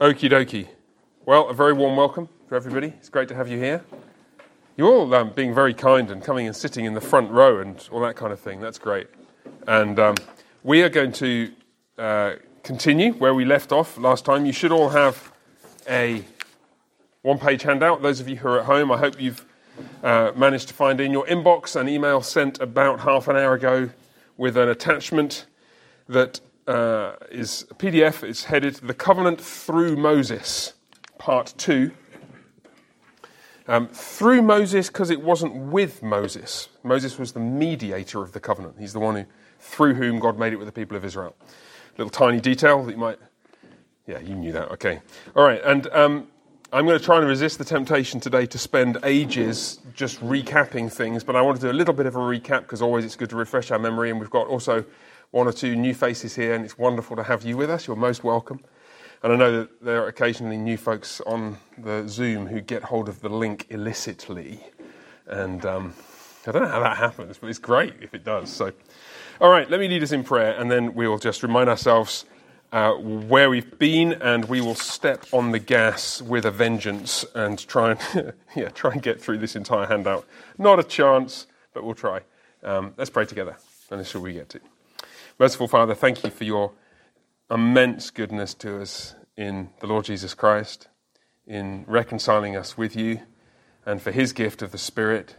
Okie dokie. Well, a very warm welcome for everybody. It's great to have you here. You're all um, being very kind and coming and sitting in the front row and all that kind of thing. That's great. And um, we are going to uh, continue where we left off last time. You should all have a one page handout. Those of you who are at home, I hope you've uh, managed to find in your inbox an email sent about half an hour ago with an attachment that uh, is a PDF. It's headed The Covenant Through Moses, Part 2. Um, through Moses, because it wasn't with Moses. Moses was the mediator of the covenant. He's the one who, through whom God made it with the people of Israel. Little tiny detail that you might. Yeah, you knew that. Okay. All right. And um, I'm going to try and resist the temptation today to spend ages just recapping things, but I want to do a little bit of a recap because always it's good to refresh our memory. And we've got also one or two new faces here, and it's wonderful to have you with us. You're most welcome. And I know that there are occasionally new folks on the Zoom who get hold of the link illicitly. And um, I don't know how that happens, but it's great if it does. So, all right, let me lead us in prayer, and then we will just remind ourselves uh, where we've been, and we will step on the gas with a vengeance and try and yeah, try and get through this entire handout. Not a chance, but we'll try. Um, let's pray together, and this is we get to. Merciful Father, thank you for your immense goodness to us in the Lord Jesus Christ, in reconciling us with you, and for his gift of the Spirit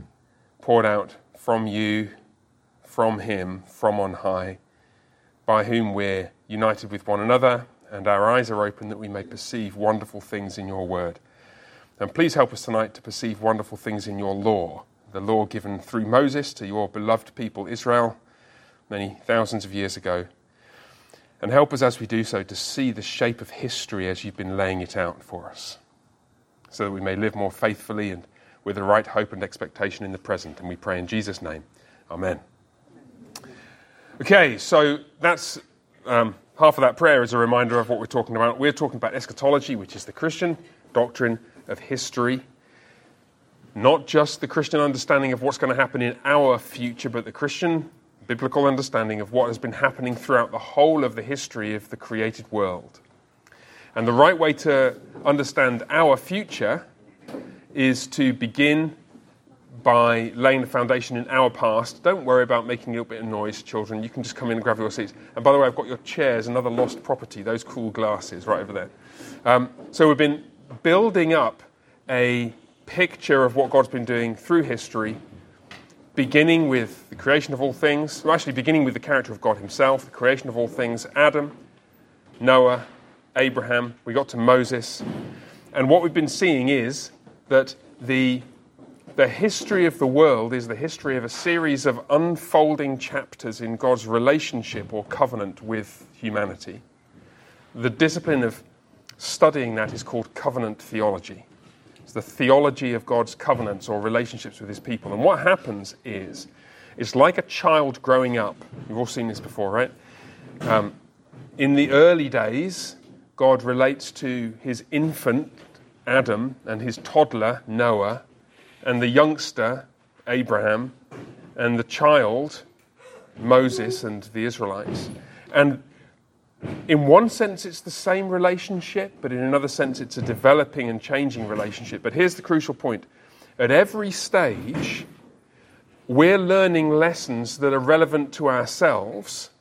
poured out from you, from him, from on high, by whom we're united with one another, and our eyes are open that we may perceive wonderful things in your word. And please help us tonight to perceive wonderful things in your law, the law given through Moses to your beloved people Israel many thousands of years ago. And help us as we do so to see the shape of history as you've been laying it out for us, so that we may live more faithfully and with the right hope and expectation in the present. And we pray in Jesus' name. Amen. Okay, so that's um, half of that prayer is a reminder of what we're talking about. We're talking about eschatology, which is the Christian doctrine of history. Not just the Christian understanding of what's going to happen in our future, but the Christian biblical understanding of what has been happening throughout the whole of the history of the created world. And the right way to understand our future is to begin by laying the foundation in our past. Don't worry about making a little bit of noise, children. You can just come in and grab your seats. And by the way, I've got your chairs, another lost property, those cool glasses right over there. Um, so we've been building up a picture of what God's been doing through history beginning with the creation of all things, well, actually beginning with the character of God Himself, the creation of all things, Adam, Noah, Abraham, we got to Moses. And what we've been seeing is that the, the history of the world is the history of a series of unfolding chapters in God's relationship or covenant with humanity. The discipline of studying that is called covenant theology. It's the theology of God's covenants or relationships with his people. And what happens is, it's like a child growing up. You've all seen this before, right? Um, in the early days, God relates to his infant, Adam, and his toddler, Noah, and the youngster, Abraham, and the child, Moses, and the Israelites. And in one sense, it's the same relationship, but in another sense, it's a developing and changing relationship. But here's the crucial point at every stage, we're learning lessons that are relevant to ourselves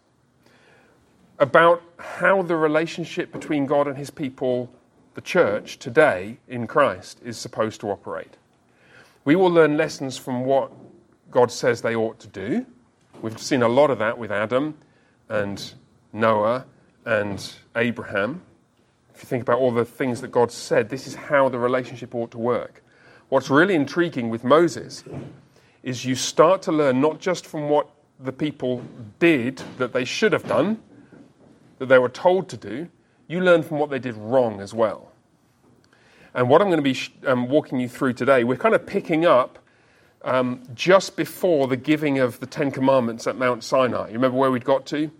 about how the relationship between God and his people, the church, today in Christ, is supposed to operate. We will learn lessons from what God says they ought to do. We've seen a lot of that with Adam and Noah and Abraham, if you think about all the things that God said, this is how the relationship ought to work. What's really intriguing with Moses is you start to learn not just from what the people did that they should have done, that they were told to do, you learn from what they did wrong as well. And what I'm going to be um, walking you through today, we're kind of picking up um, just before the giving of the Ten Commandments at Mount Sinai. You remember where we'd got to?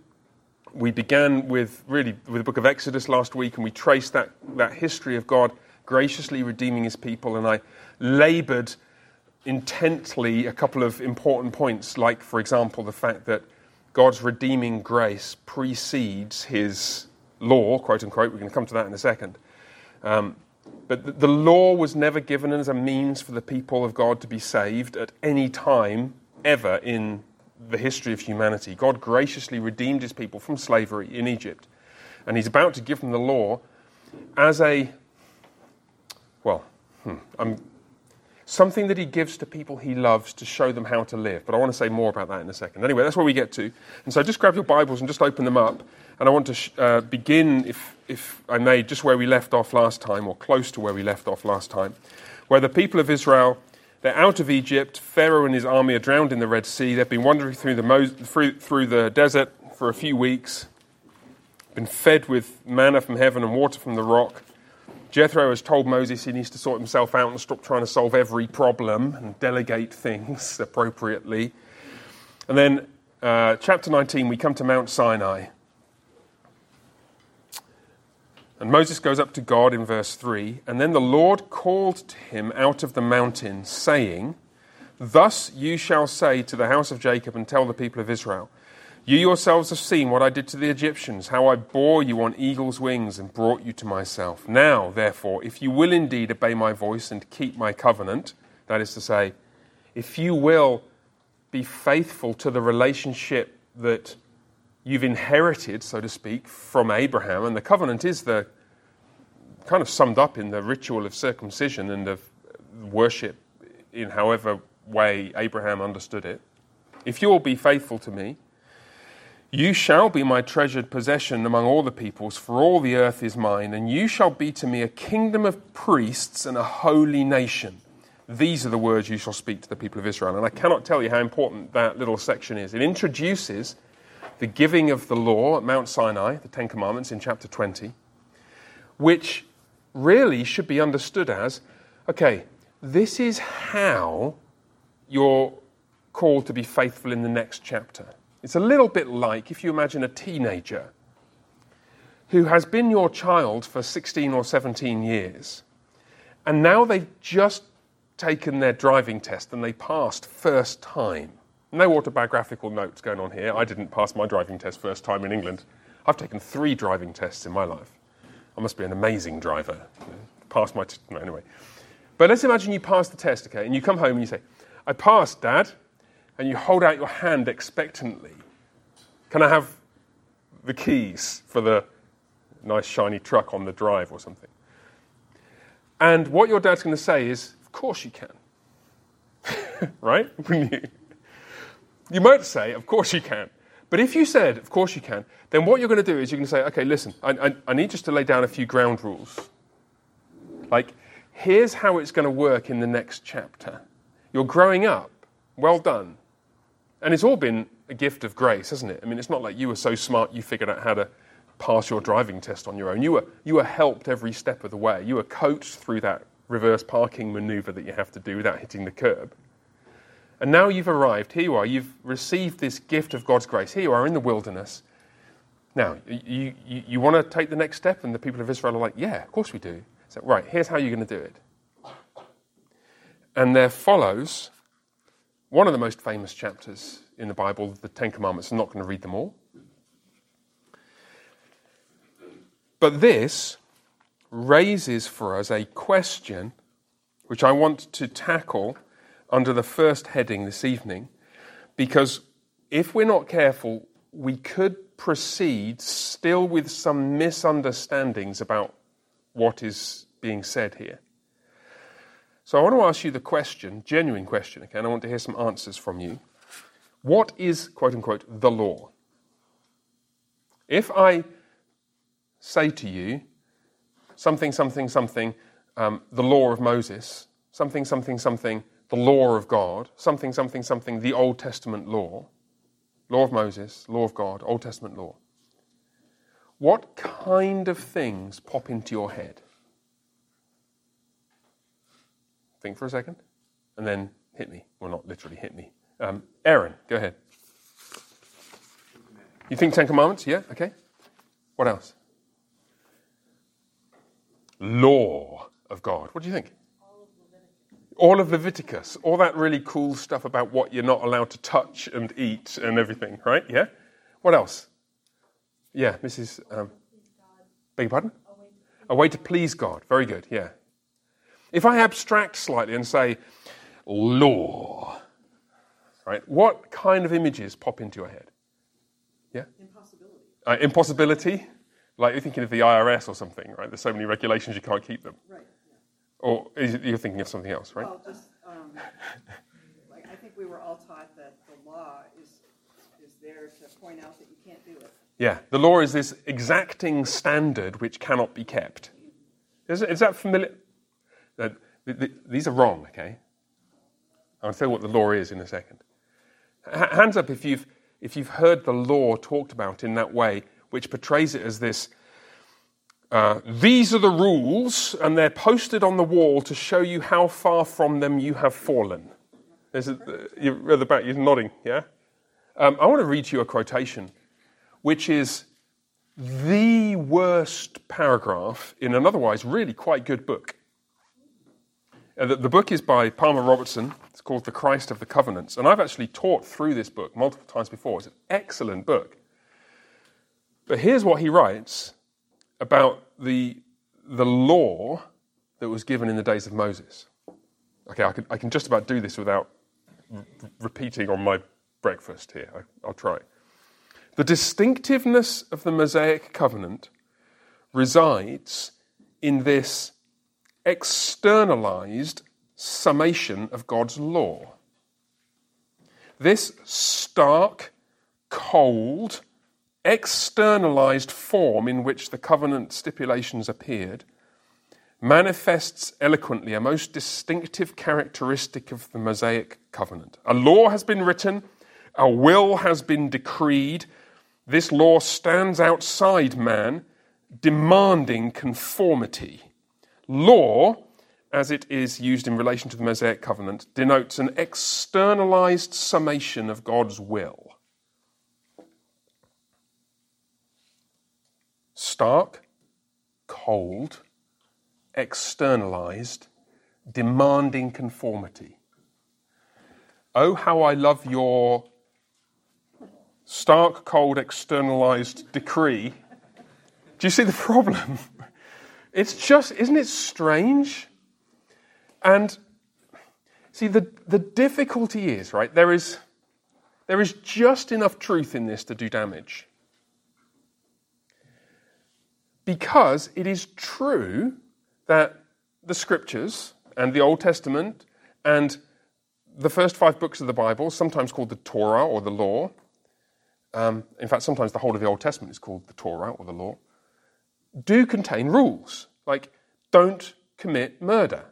We began with really with the book of Exodus last week, and we traced that, that history of God graciously redeeming his people. And I labored intently a couple of important points, like, for example, the fact that God's redeeming grace precedes his law, quote unquote. We're going to come to that in a second. Um, but the, the law was never given as a means for the people of God to be saved at any time ever in the history of humanity. God graciously redeemed his people from slavery in Egypt. And he's about to give them the law as a, well, hmm, I'm something that he gives to people he loves to show them how to live. But I want to say more about that in a second. Anyway, that's where we get to. And so just grab your Bibles and just open them up. And I want to sh- uh, begin, if, if I may, just where we left off last time, or close to where we left off last time, where the people of Israel. They're out of Egypt. Pharaoh and his army are drowned in the Red Sea. They've been wandering through the, through, through the desert for a few weeks, been fed with manna from heaven and water from the rock. Jethro has told Moses he needs to sort himself out and stop trying to solve every problem and delegate things appropriately. And then, uh, chapter 19, we come to Mount Sinai. And Moses goes up to God in verse 3. And then the Lord called to him out of the mountain, saying, Thus you shall say to the house of Jacob and tell the people of Israel, you yourselves have seen what I did to the Egyptians, how I bore you on eagle's wings and brought you to myself. Now, therefore, if you will indeed obey my voice and keep my covenant, that is to say, if you will be faithful to the relationship that you've inherited, so to speak, from Abraham, and the covenant is the kind of summed up in the ritual of circumcision and of worship in however way Abraham understood it. If you will be faithful to me, you shall be my treasured possession among all the peoples, for all the earth is mine, and you shall be to me a kingdom of priests and a holy nation. These are the words you shall speak to the people of Israel. And I cannot tell you how important that little section is. It introduces the giving of the law at Mount Sinai, the Ten Commandments in chapter 20, which really should be understood as okay, this is how you're called to be faithful in the next chapter. It's a little bit like if you imagine a teenager who has been your child for 16 or 17 years, and now they've just taken their driving test and they passed first time. No autobiographical notes going on here. I didn't pass my driving test first time in England. I've taken three driving tests in my life. I must be an amazing driver. Passed my t- no, anyway. But let's imagine you pass the test, okay, and you come home and you say, "I passed, Dad." and you hold out your hand expectantly. Can I have the keys for the nice shiny truck on the drive or something? And what your dad's going to say is, Of course you can. right? Wouldn't you might say, Of course you can. But if you said, Of course you can, then what you're going to do is you're going to say, Okay, listen, I, I, I need just to lay down a few ground rules. Like, here's how it's going to work in the next chapter. You're growing up. Well done. And it's all been a gift of grace, hasn't it? I mean, it's not like you were so smart you figured out how to pass your driving test on your own. You were, you were helped every step of the way. You were coached through that reverse parking maneuver that you have to do without hitting the curb. And now you've arrived. Here you are. You've received this gift of God's grace. Here you are in the wilderness. Now, you, you, you want to take the next step? And the people of Israel are like, yeah, of course we do. So, right, here's how you're going to do it. And there follows one of the most famous chapters in the Bible, the Ten Commandments. I'm not going to read them all. But this raises for us a question which I want to tackle under the first heading this evening, because if we're not careful, we could proceed still with some misunderstandings about what is being said here. So I want to ask you the question, genuine question, okay, and I want to hear some answers from you. What is, quote unquote, the law? If I say to you something, something, something, um, the law of Moses, something, something, something, the law of God, something, something, something, the Old Testament law, law of Moses, law of God, Old Testament law, what kind of things pop into your head? Think for a second, and then hit me. Well, not literally hit me. Um, Aaron, go ahead. You think Ten Commandments? Yeah, okay. What else? Law of God. What do you think? All of Leviticus. All that really cool stuff about what you're not allowed to touch and eat and everything, right? Yeah? What else? Yeah, Mrs. Um, beg your pardon? A way to please God. Very good, yeah. If I abstract slightly and say, law, right, what kind of images pop into your head? Yeah? Impossibility. Uh, impossibility? Like you're thinking of the IRS or something, right? There's so many regulations you can't keep them. Right. Or you're thinking of something else, right? Well, just, um, like, I think we were all taught that the law is, is there to point out that you can't do it. Yeah, the law is this exacting standard which cannot be kept. Is, is that familiar? Uh, these are wrong, okay? I'll tell you what the law is in a second. H- hands up if you've, if you've heard the law talked about in that way, which portrays it as this uh, these are the rules, and they're posted on the wall to show you how far from them you have fallen. It, uh, you're at the back, you're nodding, yeah? Um, I want to read you a quotation which is the worst paragraph in an otherwise really quite good book. Uh, the, the, book is by Palmer Robertson. It's called The Christ of the Covenants. And I've actually taught through this book multiple times before. It's an excellent book. But here's what he writes about the, the law that was given in the days of Moses. Okay, I can, I can just about do this without r- repeating on my breakfast here. I, I'll try. The distinctiveness of the Mosaic covenant resides in this externalized summation of God's law. This stark, cold, externalized form in which the covenant stipulations appeared manifests eloquently a most distinctive characteristic of the Mosaic covenant. A law has been written, a will has been decreed, this law stands outside man, demanding conformity. Law, as it is used in relation to the Mosaic covenant, denotes an externalized summation of God's will. Stark, cold, externalized, demanding conformity. Oh, how I love your stark, cold, externalized decree. Do you see the problem? It's just, isn't it strange? And see, the, the difficulty is, right, there is, there is just enough truth in this to do damage. Because it is true that the scriptures and the Old Testament and the first five books of the Bible, sometimes called the Torah or the law, um, in fact, sometimes the whole of the Old Testament is called the Torah or the law, do contain rules. Like, don't commit murder.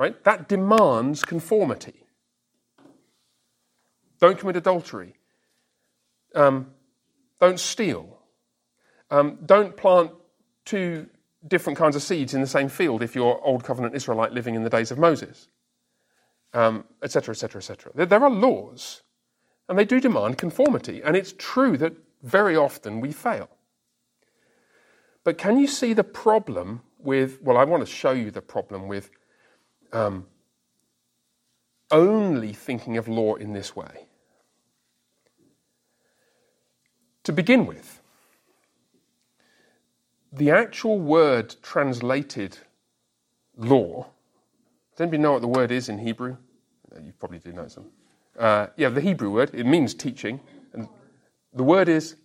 Right? That demands conformity. Don't commit adultery. Um, don't steal. Um, don't plant two different kinds of seeds in the same field if you're Old Covenant Israelite living in the days of Moses, etc., etc., etc. There are laws and they do demand conformity. And it's true that very often we fail. But can you see the problem with, well, I want to show you the problem with um, only thinking of law in this way. To begin with, the actual word translated law, does anybody know what the word is in Hebrew? You probably do know some uh, yeah, the Hebrew word. It means teaching. And the word is,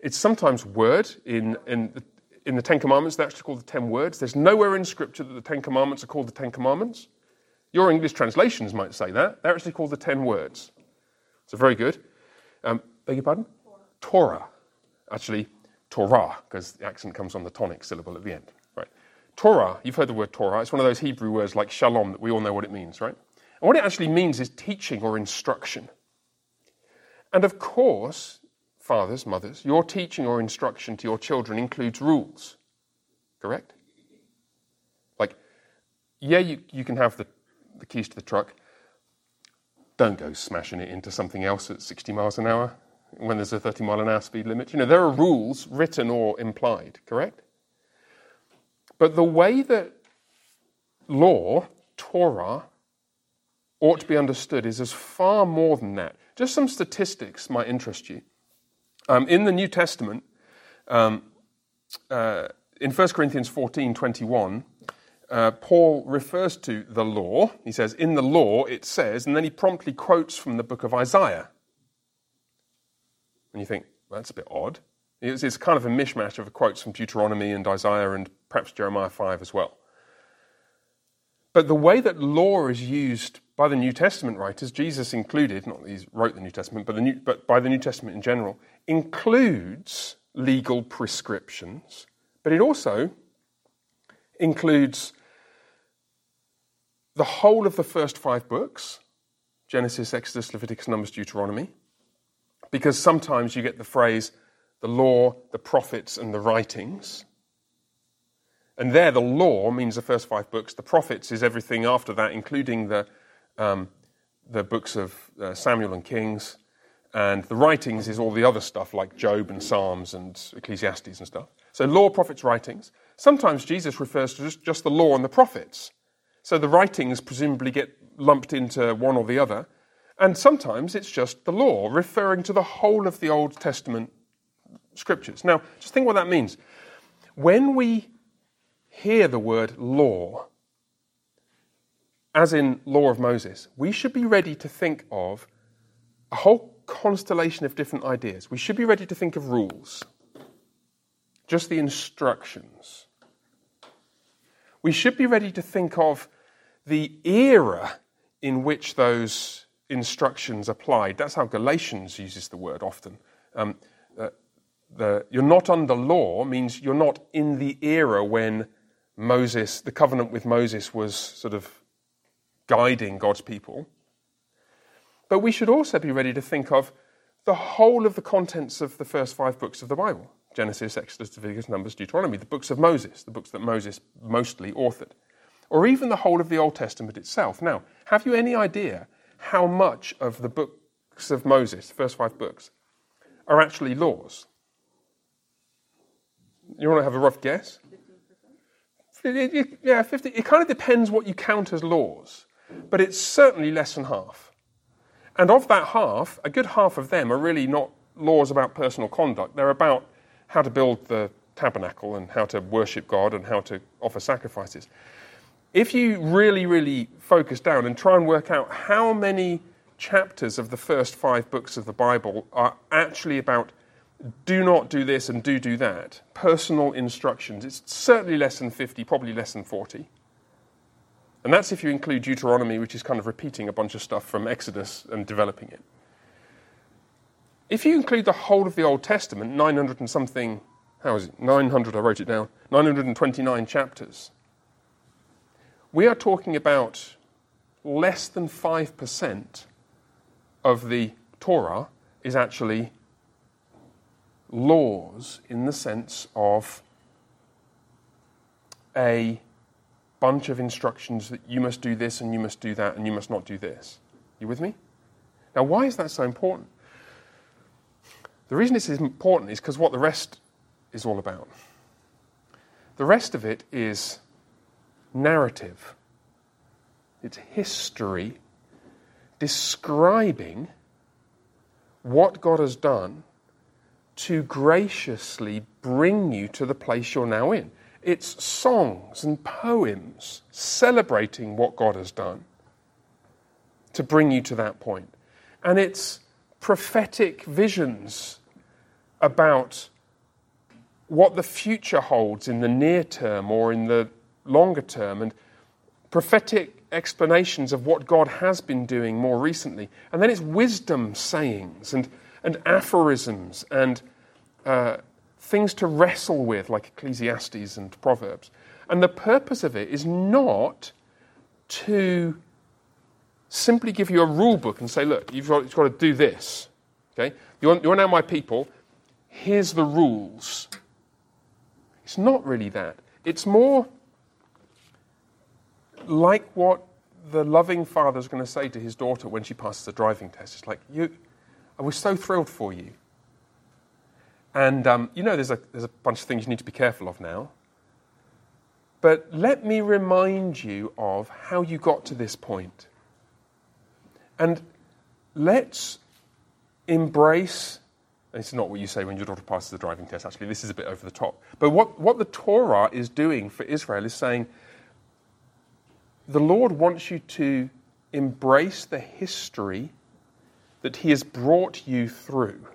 it's sometimes word in, in, the, in the Ten Commandments. They're actually called the Ten Words. There's nowhere in Scripture that the Ten Commandments are called the Ten Commandments. Your English translations might say that. They're actually called the Ten Words. So very good. Um, beg your pardon? Torah. Torah. Actually, Torah, because the accent comes on the tonic syllable at the end. Right. Torah, you've heard the word Torah. It's one of those Hebrew words like shalom that we all know what it means, right? And what it actually means is teaching or instruction. And of course, fathers, mothers, your teaching or instruction to your children includes rules. Correct? Like, yeah, you, you can have the, the keys to the truck. Don't go smashing it into something else at 60 miles an hour when there's a 30 mile an hour speed limit. You know, there are rules, written or implied, correct? But the way that law, Torah, ought to be understood is as far more than that. Just some statistics might interest you. Um, in the New Testament, um, uh, in 1 Corinthians 14 21, uh, Paul refers to the law. He says, In the law it says, and then he promptly quotes from the book of Isaiah. And you think, well, that's a bit odd. It's, it's kind of a mishmash of quotes from Deuteronomy and Isaiah and perhaps Jeremiah 5 as well. But the way that law is used by the New Testament writers, Jesus included, not that he wrote the New Testament, but, the New, but by the New Testament in general, includes legal prescriptions, but it also includes the whole of the first five books Genesis, Exodus, Leviticus, Numbers, Deuteronomy, because sometimes you get the phrase the law, the prophets, and the writings. And there, the law means the first five books. The prophets is everything after that, including the, um, the books of uh, Samuel and Kings. And the writings is all the other stuff like Job and Psalms and Ecclesiastes and stuff. So, law, prophets, writings. Sometimes Jesus refers to just, just the law and the prophets. So the writings presumably get lumped into one or the other. And sometimes it's just the law, referring to the whole of the Old Testament scriptures. Now, just think what that means. When we hear the word law, as in law of Moses, we should be ready to think of a whole constellation of different ideas. We should be ready to think of rules, just the instructions. We should be ready to think of the era in which those instructions applied. That's how Galatians uses the word often. Um, uh, the, you're not under law means you're not in the era when Moses, the covenant with Moses, was sort of guiding God's people. But we should also be ready to think of the whole of the contents of the first five books of the Bible Genesis, Exodus, Leviticus, Numbers, Deuteronomy, the books of Moses, the books that Moses mostly authored or even the whole of the Old Testament itself. Now, have you any idea how much of the books of Moses, the first five books, are actually laws? You want to have a rough guess? 15%? yeah, 50. It kind of depends what you count as laws, but it's certainly less than half. And of that half, a good half of them are really not laws about personal conduct. They're about how to build the tabernacle and how to worship God and how to offer sacrifices if you really, really focus down and try and work out how many chapters of the first five books of the Bible are actually about do not do this and do do that, personal instructions, it's certainly less than 50, probably less than 40. And that's if you include Deuteronomy, which is kind of repeating a bunch of stuff from Exodus and developing it. If you include the whole of the Old Testament, 900 and something, how is it? 900, I wrote it down, 929 chapters we are talking about less than 5% of the Torah is actually laws in the sense of a bunch of instructions that you must do this and you must do that and you must not do this. You with me? Now, why is that so important? The reason this is important is because what the rest is all about. The rest of it is narrative, it's history describing what God has done to graciously bring you to the place you're now in. It's songs and poems celebrating what God has done to bring you to that point. And it's prophetic visions about what the future holds in the near term or in the longer term and prophetic explanations of what God has been doing more recently. And then it's wisdom sayings and, and aphorisms and uh, things to wrestle with, like Ecclesiastes and Proverbs. And the purpose of it is not to simply give you a rule book and say, look, you've got, you've got to do this. Okay? You're, you're now my people. Here's the rules. It's not really that. It's more like what the loving father is going to say to his daughter when she passes the driving test. It's like, you, I was so thrilled for you. And um, you know, there's a, there's a bunch of things you need to be careful of now. But let me remind you of how you got to this point. And let's embrace It's not what you say when your daughter passes the driving test, actually. This is a bit over the top. But what, what the Torah is doing for Israel is saying the Lord wants you to embrace the history that He has brought you through,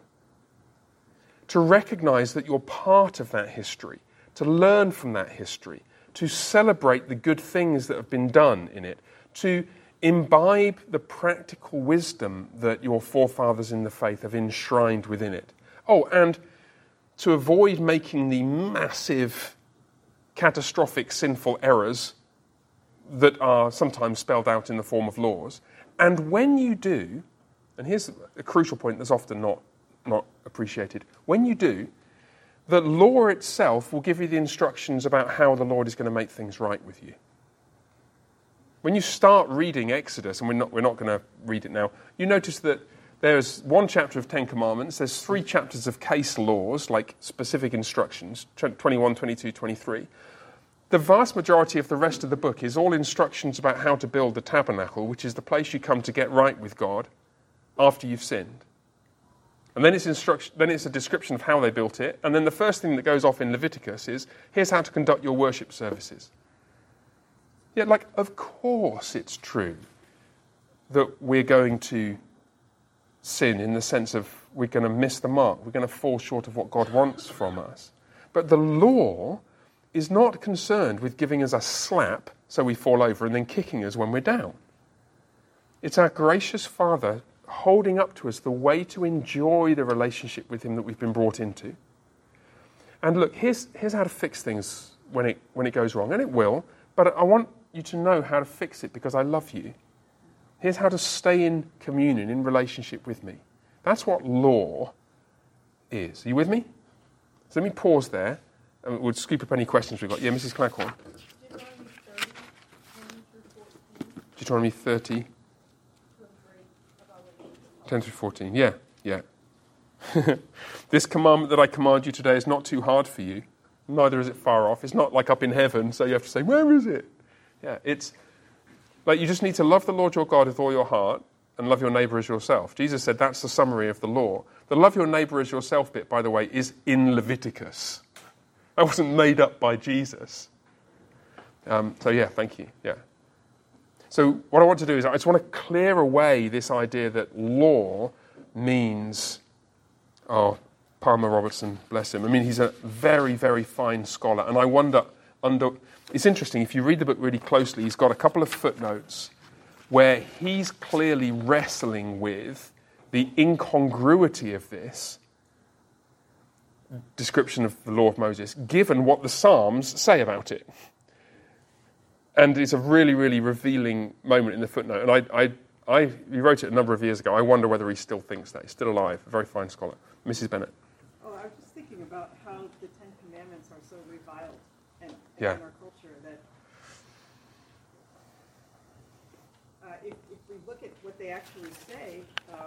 to recognize that you're part of that history, to learn from that history, to celebrate the good things that have been done in it, to imbibe the practical wisdom that your forefathers in the faith have enshrined within it. Oh, and to avoid making the massive, catastrophic, sinful errors that are sometimes spelled out in the form of laws. And when you do, and here's a crucial point that's often not, not appreciated when you do, the law itself will give you the instructions about how the Lord is going to make things right with you. When you start reading Exodus, and we're not, we're not going to read it now, you notice that there's one chapter of Ten Commandments, there's three chapters of case laws, like specific instructions 21, 22, 23. The vast majority of the rest of the book is all instructions about how to build the tabernacle, which is the place you come to get right with God after you've sinned. And then it's, instruction, then it's a description of how they built it. And then the first thing that goes off in Leviticus is here's how to conduct your worship services. Yeah, like, of course it's true that we're going to sin in the sense of we're going to miss the mark, we're going to fall short of what God wants from us. But the law is not concerned with giving us a slap so we fall over and then kicking us when we're down. It's our gracious Father holding up to us the way to enjoy the relationship with Him that we've been brought into. And look, here's, here's how to fix things when it, when it goes wrong, and it will, but I want you to know how to fix it because I love you. Here's how to stay in communion, in relationship with me. That's what law is. Are you with me? So let me pause there Uh, we'll scoop up any questions we've got. Yeah, Mrs. Claghorn. Deuteronomy 30. 10 through 14. Yeah, yeah. this commandment that I command you today is not too hard for you, neither is it far off. It's not like up in heaven, so you have to say, Where is it? Yeah, it's like you just need to love the Lord your God with all your heart and love your neighbor as yourself. Jesus said that's the summary of the law. The love your neighbor as yourself bit, by the way, is in Leviticus. That wasn't made up by Jesus. Um, so, yeah, thank you. Yeah. So, what I want to do is I just want to clear away this idea that law means, oh, Palmer Robertson, bless him. I mean, he's a very, very fine scholar. And I wonder, under, it's interesting, if you read the book really closely, he's got a couple of footnotes where he's clearly wrestling with the incongruity of this description of the law of Moses, given what the Psalms say about it. And it's a really, really revealing moment in the footnote. And I, I, I, he wrote it a number of years ago. I wonder whether he still thinks that. He's still alive, a very fine scholar. Mrs. Bennett. Oh, I was just thinking about how the Ten Commandments are so reviled in, yeah. in our culture that uh, if, if, we look at what they actually say, uh,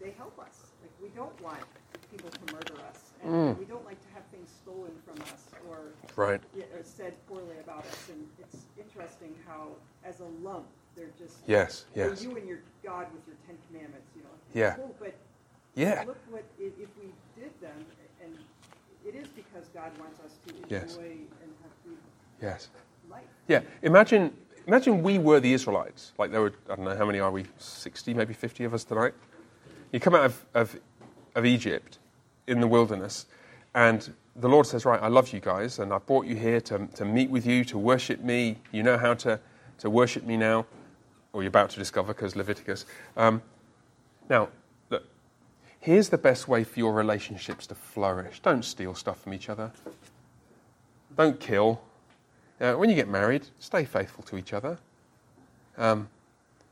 they help us. Like, we don't want people to murder us. Mm. we don't like to have things stolen from us or, right. said poorly about us. And it's interesting how, as a lump, they're just yes, yes. You and your God with your Ten Commandments, you know. Yeah. Cool, but yeah. look what if we did them, and it is because God wants us to enjoy yes. and have good yes. life. Yeah. Imagine. Imagine we were the Israelites. Like there were, I don't know, how many are we? 60, maybe 50 of us tonight. You come out of, of, of Egypt, in the wilderness. And the Lord says, Right, I love you guys, and I brought you here to, to meet with you, to worship me. You know how to, to worship me now, or you're about to discover because Leviticus. Um, now, look, here's the best way for your relationships to flourish don't steal stuff from each other, don't kill. Uh, when you get married, stay faithful to each other. Um,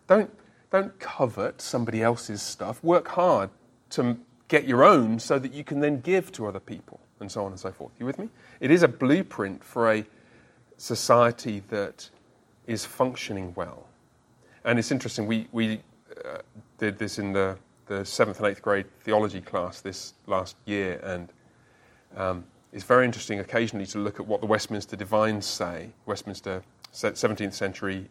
don't, don't covet somebody else's stuff. Work hard to get your own so that you can then give to other people, and so on and so forth. You with me? It is a blueprint for a society that is functioning well. And it's interesting, we, we uh, did this in the, the seventh and eighth grade theology class this last year, and um, it's very interesting occasionally to look at what the Westminster Divines say, Westminster 17th century,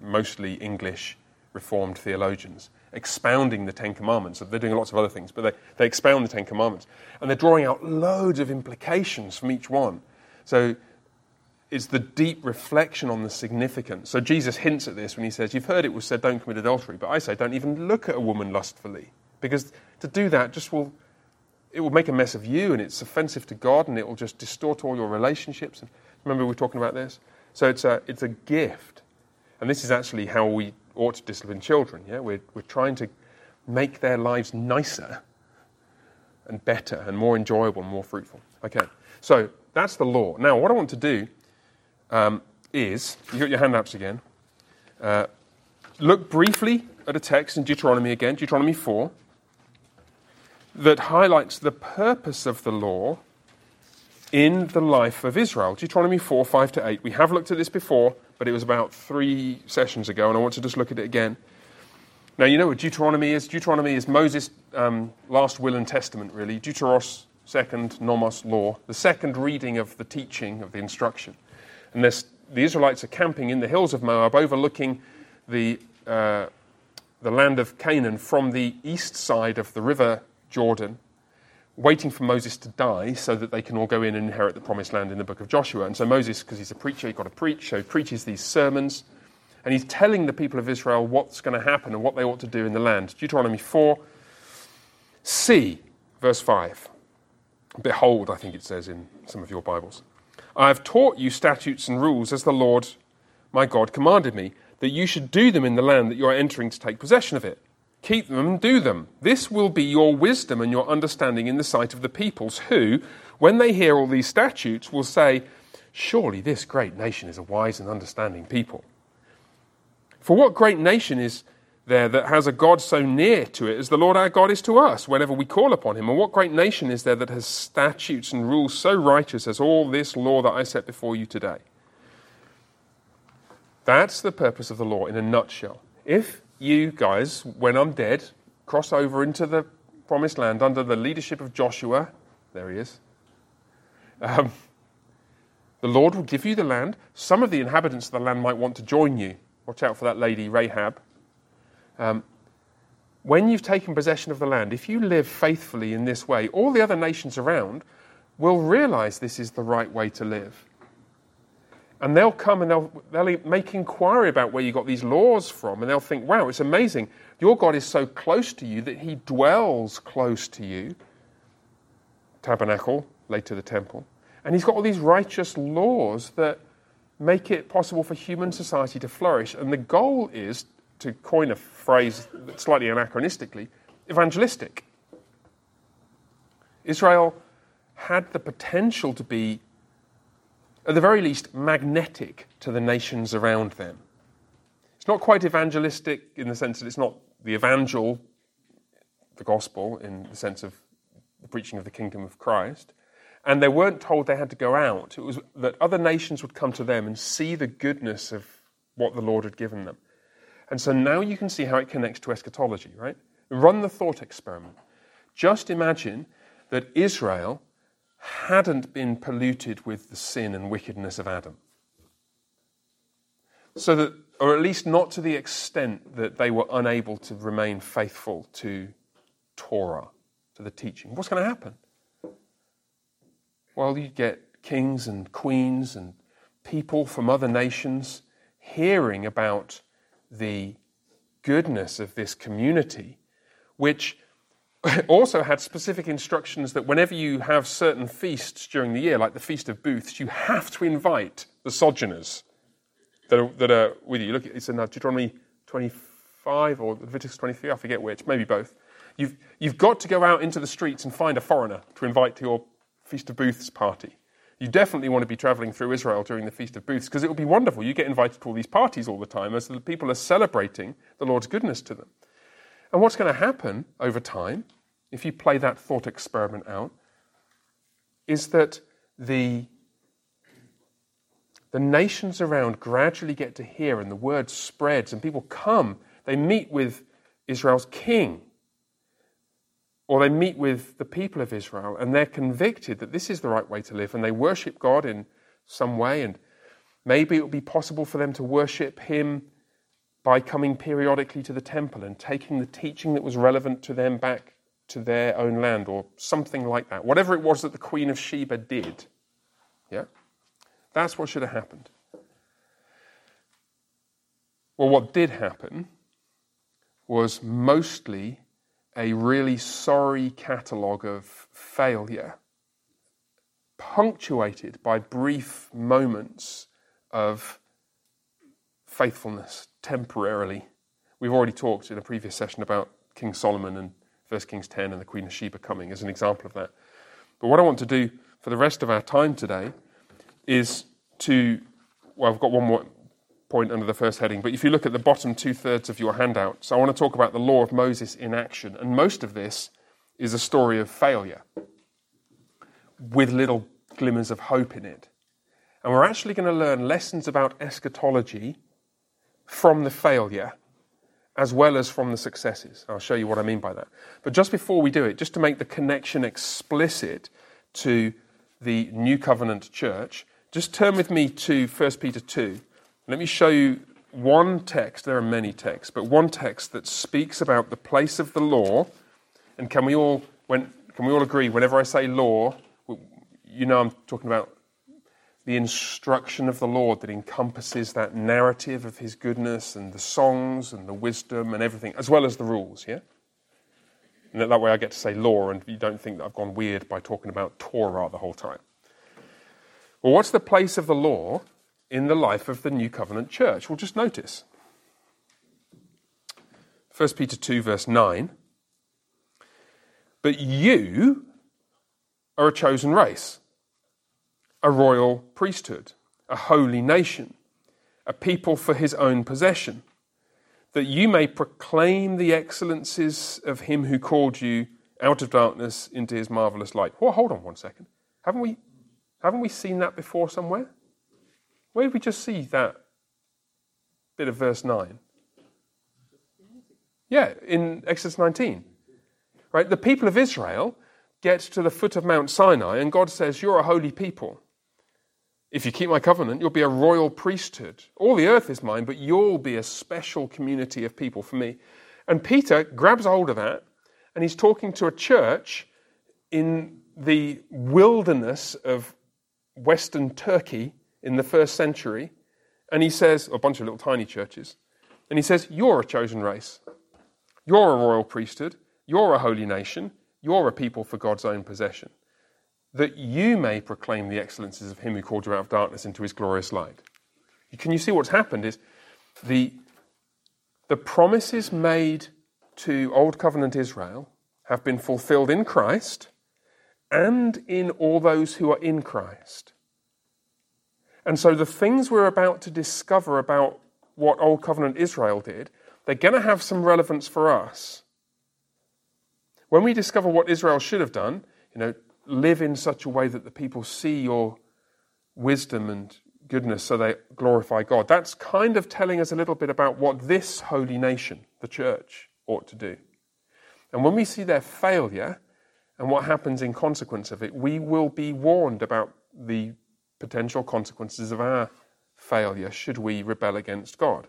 mostly English Reformed theologians, expounding the Ten Commandments. They're doing lots of other things, but they, they expound the Ten Commandments. And they're drawing out loads of implications from each one. So it's the deep reflection on the significance. So Jesus hints at this when he says, You've heard it was said, don't commit adultery. But I say, don't even look at a woman lustfully. Because to do that just will it will make a mess of you and it's offensive to God and it will just distort all your relationships. Remember we were talking about this? So it's a, it's a gift. And this is actually how we ought to discipline children. Yeah? We're, we're trying to make their lives nicer and better and more enjoyable and more fruitful. Okay, so that's the law. Now, what I want to do um, is, you got your handouts again, uh, look briefly at a text in Deuteronomy again, Deuteronomy 4 that highlights the purpose of the law in the life of Israel. Deuteronomy 4 5 to 8. We have looked at this before, but it was about three sessions ago, and I want to just look at it again. Now, you know what Deuteronomy is? Deuteronomy is Moses' um, last will and testament, really. Deuteros, second, nomos, law, the second reading of the teaching, of the instruction. And the Israelites are camping in the hills of Moab, overlooking the, uh, the land of Canaan from the east side of the river Jordan, waiting for Moses to die so that they can all go in and inherit the promised land in the book of Joshua. And so Moses, because he's a preacher, he's got to preach, so he preaches these sermons. And he's telling the people of Israel what's going to happen and what they ought to do in the land. Deuteronomy 4, see, verse 5. Behold, I think it says in some of your Bibles. I have taught you statutes and rules as the Lord my God commanded me, that you should do them in the land that you are entering to take possession of it. Keep them do them. This will be your wisdom and your understanding in the sight of the peoples, who, when they hear all these statutes, will say, Surely this great nation is a wise and understanding people. For what great nation is there that has a God so near to it as the Lord our God is to us whenever we call upon him? And what great nation is there that has statutes and rules so righteous as all this law that I set before you today? That's the purpose of the law in a nutshell. If you guys, when I'm dead, cross over into the promised land under the leadership of Joshua. There he is. Um, the Lord will give you the land. Some of the inhabitants of the land might want to join you. Watch out for that lady, Rahab. Um, when you've taken possession of the land, if you live faithfully in this way, all the other nations around will realize this is the right way to live. And they'll come and they'll, they'll make inquiry about where you got these laws from, and they'll think, wow, it's amazing. Your God is so close to you that he dwells close to you. Tabernacle, later the temple. And he's got all these righteous laws that make it possible for human society to flourish. And the goal is, to coin a phrase slightly anachronistically, evangelistic. Israel had the potential to be at the very least, magnetic to the nations around them. It's not quite evangelistic in the sense that it's not the evangel, the gospel, in the sense of the preaching of the kingdom of Christ. And they weren't told they had to go out. It was that other nations would come to them and see the goodness of what the Lord had given them. And so now you can see how it connects to eschatology, right? Run the thought experiment. Just imagine that Israel hadn't been polluted with the sin and wickedness of Adam. So that, or at least not to the extent that they were unable to remain faithful to Torah, to the teaching. What's going to happen? Well, you get kings and queens and people from other nations hearing about the goodness of this community, which also had specific instructions that whenever you have certain feasts during the year, like the Feast of Booths, you have to invite the sojourners that are, that are with you. Look, it's in uh, Deuteronomy 25 or Leviticus 23, I forget which, maybe both. You've, you've got to go out into the streets and find a foreigner to invite to your Feast of Booths party. You definitely want to be traveling through Israel during the Feast of Booths because it will be wonderful. You get invited to all these parties all the time as the people are celebrating the Lord's goodness to them. And what's going to happen over time, if you play that thought experiment out, is that the, the nations around gradually get to hear, and the word spreads, and people come. They meet with Israel's king, or they meet with the people of Israel, and they're convicted that this is the right way to live, and they worship God in some way, and maybe it will be possible for them to worship Him by coming periodically to the temple and taking the teaching that was relevant to them back to their own land or something like that. Whatever it was that the Queen of Sheba did. Yeah? That's what should have happened. Well, what did happen was mostly a really sorry catalogue of failure, punctuated by brief moments of faithfulness temporarily. We've already talked in a previous session about King Solomon and 1 Kings 10 and the Queen of Sheba coming as an example of that. But what I want to do for the rest of our time today is to, well, I've got one more point under the first heading, but if you look at the bottom two thirds of your handouts, I want to talk about the law of Moses in action. And most of this is a story of failure with little glimmers of hope in it. And we're actually going to learn lessons about eschatology from the failure as well as from the successes. I'll show you what I mean by that. But just before we do it, just to make the connection explicit to the New Covenant church, just turn with me to 1 Peter 2. Let me show you one text, there are many texts, but one text that speaks about the place of the law. And can we all, when, can we all agree, whenever I say law, you know I'm talking about the instruction of the Lord that encompasses that narrative of His goodness and the songs and the wisdom and everything, as well as the rules, yeah? And that way I get to say law, and you don't think that I've gone weird by talking about Torah the whole time. Well, what's the place of the law in the life of the New Covenant church? Well, just notice. 1 Peter 2, verse 9. But you are a chosen race a royal priesthood, a holy nation, a people for his own possession, that you may proclaim the excellencies of him who called you out of darkness into his marvelous light. Well, hold on one second. Haven't we, haven't we seen that before somewhere? Where did we just see that bit of verse 9? Yeah, in Exodus 19. Right? The people of Israel get to the foot of Mount Sinai, and God says, You're a holy people. If you keep my covenant, you'll be a royal priesthood. All the earth is mine, but you'll be a special community of people for me. And Peter grabs hold of that, and he's talking to a church in the wilderness of Western Turkey in the first century. And he says, a bunch of little tiny churches, and he says, You're a chosen race. You're a royal priesthood. You're a holy nation. You're a people for God's own possession that you may proclaim the excellencies of him who called you out of darkness into his glorious light. Can you see what's happened is the, the promises made to Old Covenant Israel have been fulfilled in Christ and in all those who are in Christ. And so the things we're about to discover about what Old Covenant Israel did, they're going to have some relevance for us. When we discover what Israel should have done, you know, live in such a way that the people see your wisdom and goodness so they glorify God. That's kind of telling us a little bit about what this holy nation, the church, ought to do. And when we see their failure and what happens in consequence of it, we will be warned about the potential consequences of our failure should we rebel against God.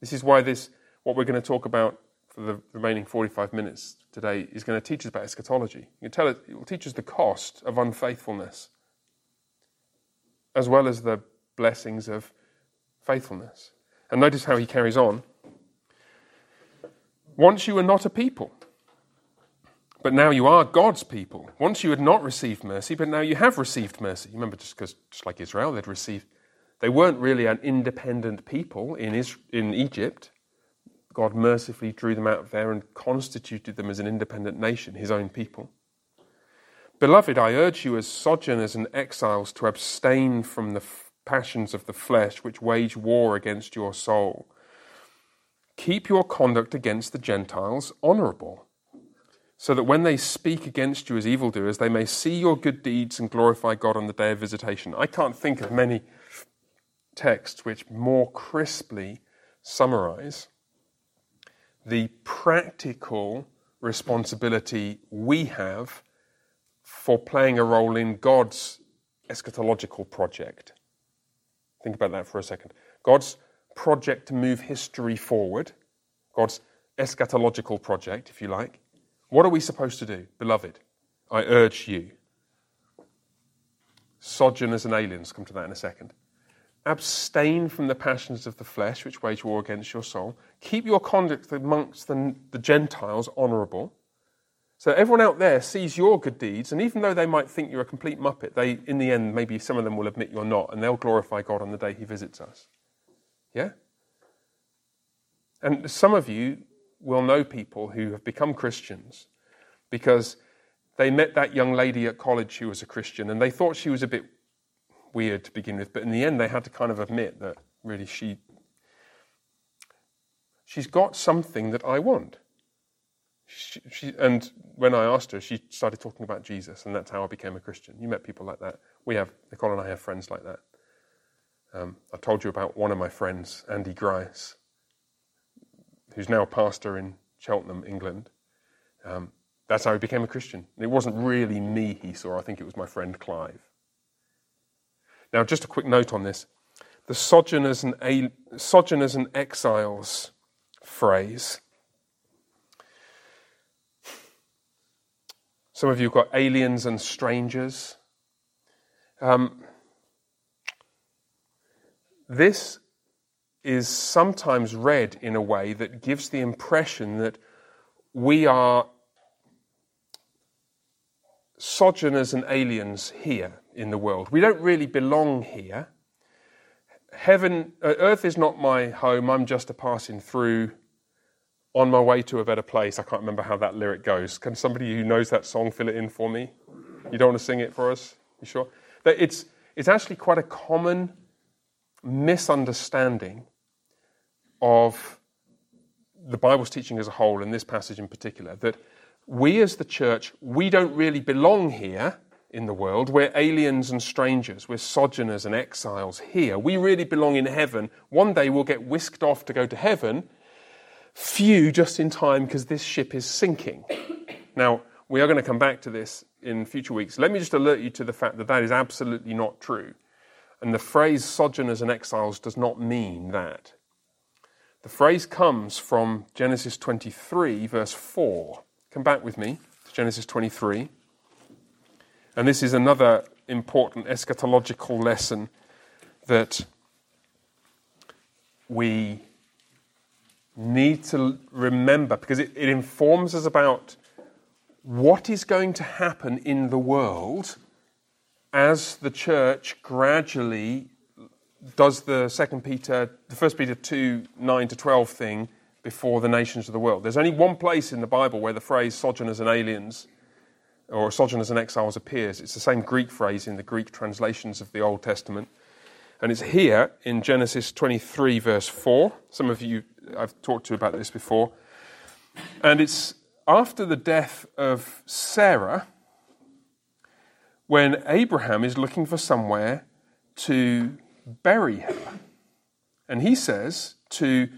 This is why this, what we're going to talk about for the remaining 45 minutes today is going to teach us about eschatology. It, will teach us the cost of unfaithfulness, as well as the blessings of faithfulness. And notice how he carries on. Once you were not a people, but now you are God's people. Once you had not received mercy, but now you have received mercy. Remember, just because, just like Israel, they'd received, they weren't really an independent people in, in Egypt. God mercifully drew them out of there and constituted them as an independent nation, his own people. Beloved, I urge you as sojourners and exiles to abstain from the f- passions of the flesh which wage war against your soul. Keep your conduct against the Gentiles honorable, so that when they speak against you as evildoers, they may see your good deeds and glorify God on the day of visitation. I can't think of many texts which more crisply summarize the practical responsibility we have for playing a role in God's eschatological project. Think about that for a second. God's project to move history forward, God's eschatological project, if you like, what are we supposed to do? Beloved, I urge you. Sojourners and aliens, come to that in a second. Abstain from the passions of the flesh, which wage war against your soul. Keep your conduct amongst the, the Gentiles honourable. So everyone out there sees your good deeds, and even though they might think you're a complete muppet, they, in the end, maybe some of them will admit you're not, and they'll glorify God on the day He visits us. Yeah? And some of you will know people who have become Christians because they met that young lady at college who was a Christian, and they thought she was a bit weird to begin with, but in the end, they had to kind of admit that really she she's got something that I want. She, she, and when I asked her, she started talking about Jesus, and that's how I became a Christian. You met people like that. We have, Nicole and I have friends like that. Um, I told you about one of my friends, Andy Grice, who's now a pastor in Cheltenham, England. Um, that's how he became a Christian. It wasn't really me he saw, I think it was my friend Clive. Now, just a quick note on this. The sojourners and, sojourners and exiles phrase Some of you have got aliens and strangers. Um, this is sometimes read in a way that gives the impression that we are sojourners and aliens here in the world. We don't really belong here. Heaven, uh, earth is not my home. I'm just a passing through on my way to a better place. I can't remember how that lyric goes. Can somebody who knows that song fill it in for me? You don't want to sing it for us? You sure? That it's, it's actually quite a common misunderstanding of the Bible's teaching as a whole, and this passage in particular, that we as the church, we don't really belong here in the world. We're aliens and strangers. We're sojourners and exiles here. We really belong in heaven. One day we'll get whisked off to go to heaven, few just in time because this ship is sinking. Now, we are going to come back to this in future weeks. Let me just alert you to the fact that that is absolutely not true. And the phrase sojourners and exiles does not mean that. The phrase comes from Genesis 23, verse 4. Come back with me to Genesis 23. And this is another important eschatological lesson that we need to remember because it, it informs us about what is going to happen in the world as the church gradually does the second Peter, the first Peter 2, 9 to 12 thing before the nations of the world. There's only one place in the Bible where the phrase sojourners and aliens or sojourners and exiles appears. It's the same Greek phrase in the Greek translations of the Old Testament. And it's here in Genesis 23, verse 4. Some of you I've talked to about this before. And it's after the death of Sarah when Abraham is looking for somewhere to bury her. And he says to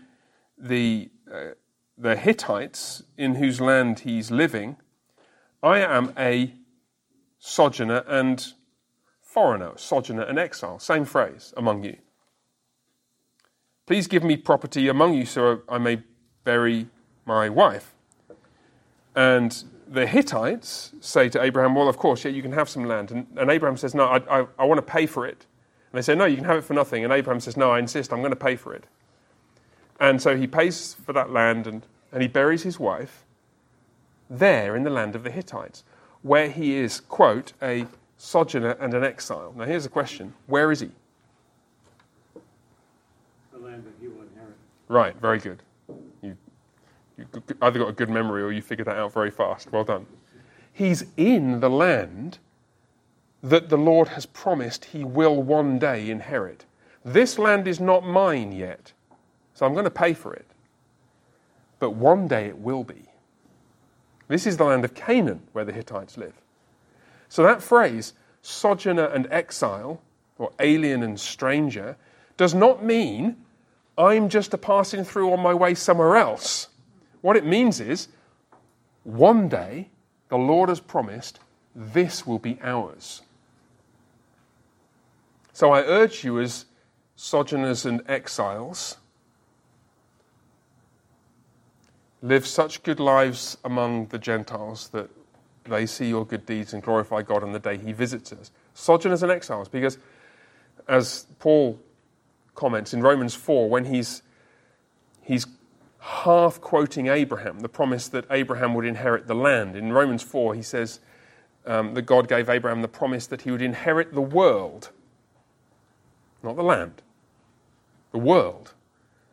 the, uh, the Hittites in whose land he's living, I am a sojourner and foreigner, sojourner and exile. Same phrase among you. Please give me property among you so I may bury my wife. And the Hittites say to Abraham, Well, of course, yeah, you can have some land. And, and Abraham says, No, I, I, I want to pay for it. And they say, No, you can have it for nothing. And Abraham says, No, I insist, I'm going to pay for it. And so he pays for that land and, and he buries his wife there in the land of the Hittites, where he is, quote, a sojourner and an exile. Now, here's a question Where is he? The land that he will inherit. Right, very good. You, you either got a good memory or you figured that out very fast. Well done. He's in the land that the Lord has promised he will one day inherit. This land is not mine yet, so I'm going to pay for it. But one day it will be. This is the land of Canaan where the Hittites live. So that phrase, sojourner and exile, or alien and stranger, does not mean I'm just a passing through on my way somewhere else. What it means is, one day, the Lord has promised, this will be ours. So I urge you, as sojourners and exiles, live such good lives among the Gentiles that they see your good deeds and glorify God on the day He visits us. Sojourners and exiles, because as Paul comments in Romans 4, when he's, he's half quoting Abraham, the promise that Abraham would inherit the land. In Romans 4, he says um, that God gave Abraham the promise that he would inherit the world, not the land, the world.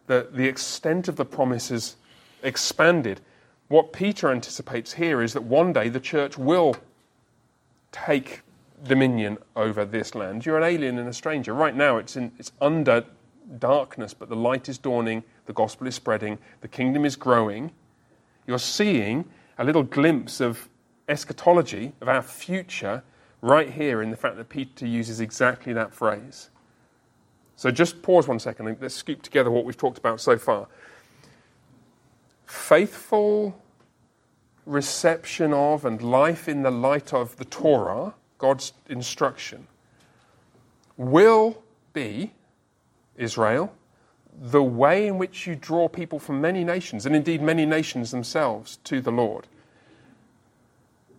The, the extent of the promises is expanded. What Peter anticipates here is that one day the church will take dominion over this land. You're an alien and a stranger. Right now, it's, in, it's under darkness, but the light is dawning, the gospel is spreading, the kingdom is growing. You're seeing a little glimpse of eschatology, of our future, right here in the fact that Peter uses exactly that phrase. So just pause one second and let's scoop together what we've talked about so far. Faithful reception of and life in the light of the Torah God's instruction, will be, Israel, the way in which you draw people from many nations, and indeed many nations themselves, to the Lord,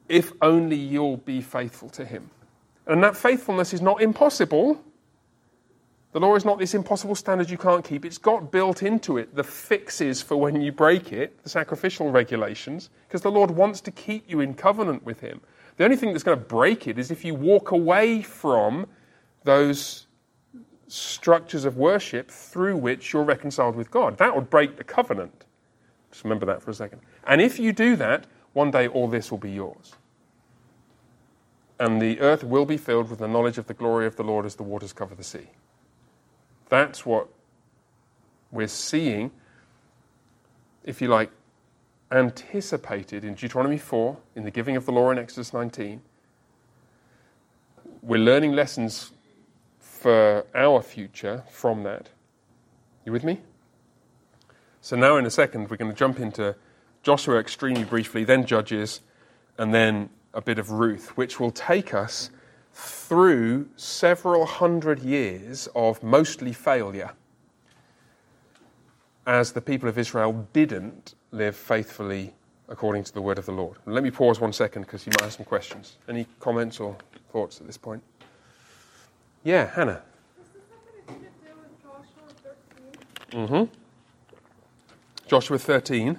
if only you'll be faithful to Him. And that faithfulness is not impossible. The law is not this impossible standard you can't keep. It's got built into it the fixes for when you break it, the sacrificial regulations, because the Lord wants to keep you in covenant with Him. The only thing that's going to break it is if you walk away from those structures of worship through which you're reconciled with God. That would break the covenant. Just remember that for a second. And if you do that, one day all this will be yours. And the earth will be filled with the knowledge of the glory of the Lord as the waters cover the sea. That's what we're seeing, if you like, anticipated in Deuteronomy 4, in the giving of the law in Exodus 19. We're learning lessons for our future from that. You with me? So, now in a second, we're going to jump into Joshua extremely briefly, then Judges, and then a bit of Ruth, which will take us through several hundred years of mostly failure as the people of Israel didn't live faithfully according to the word of the Lord. Let me pause one second because you might have some questions. Any comments or thoughts at this point? Yeah, Hannah. Mm-hmm. Joshua 13.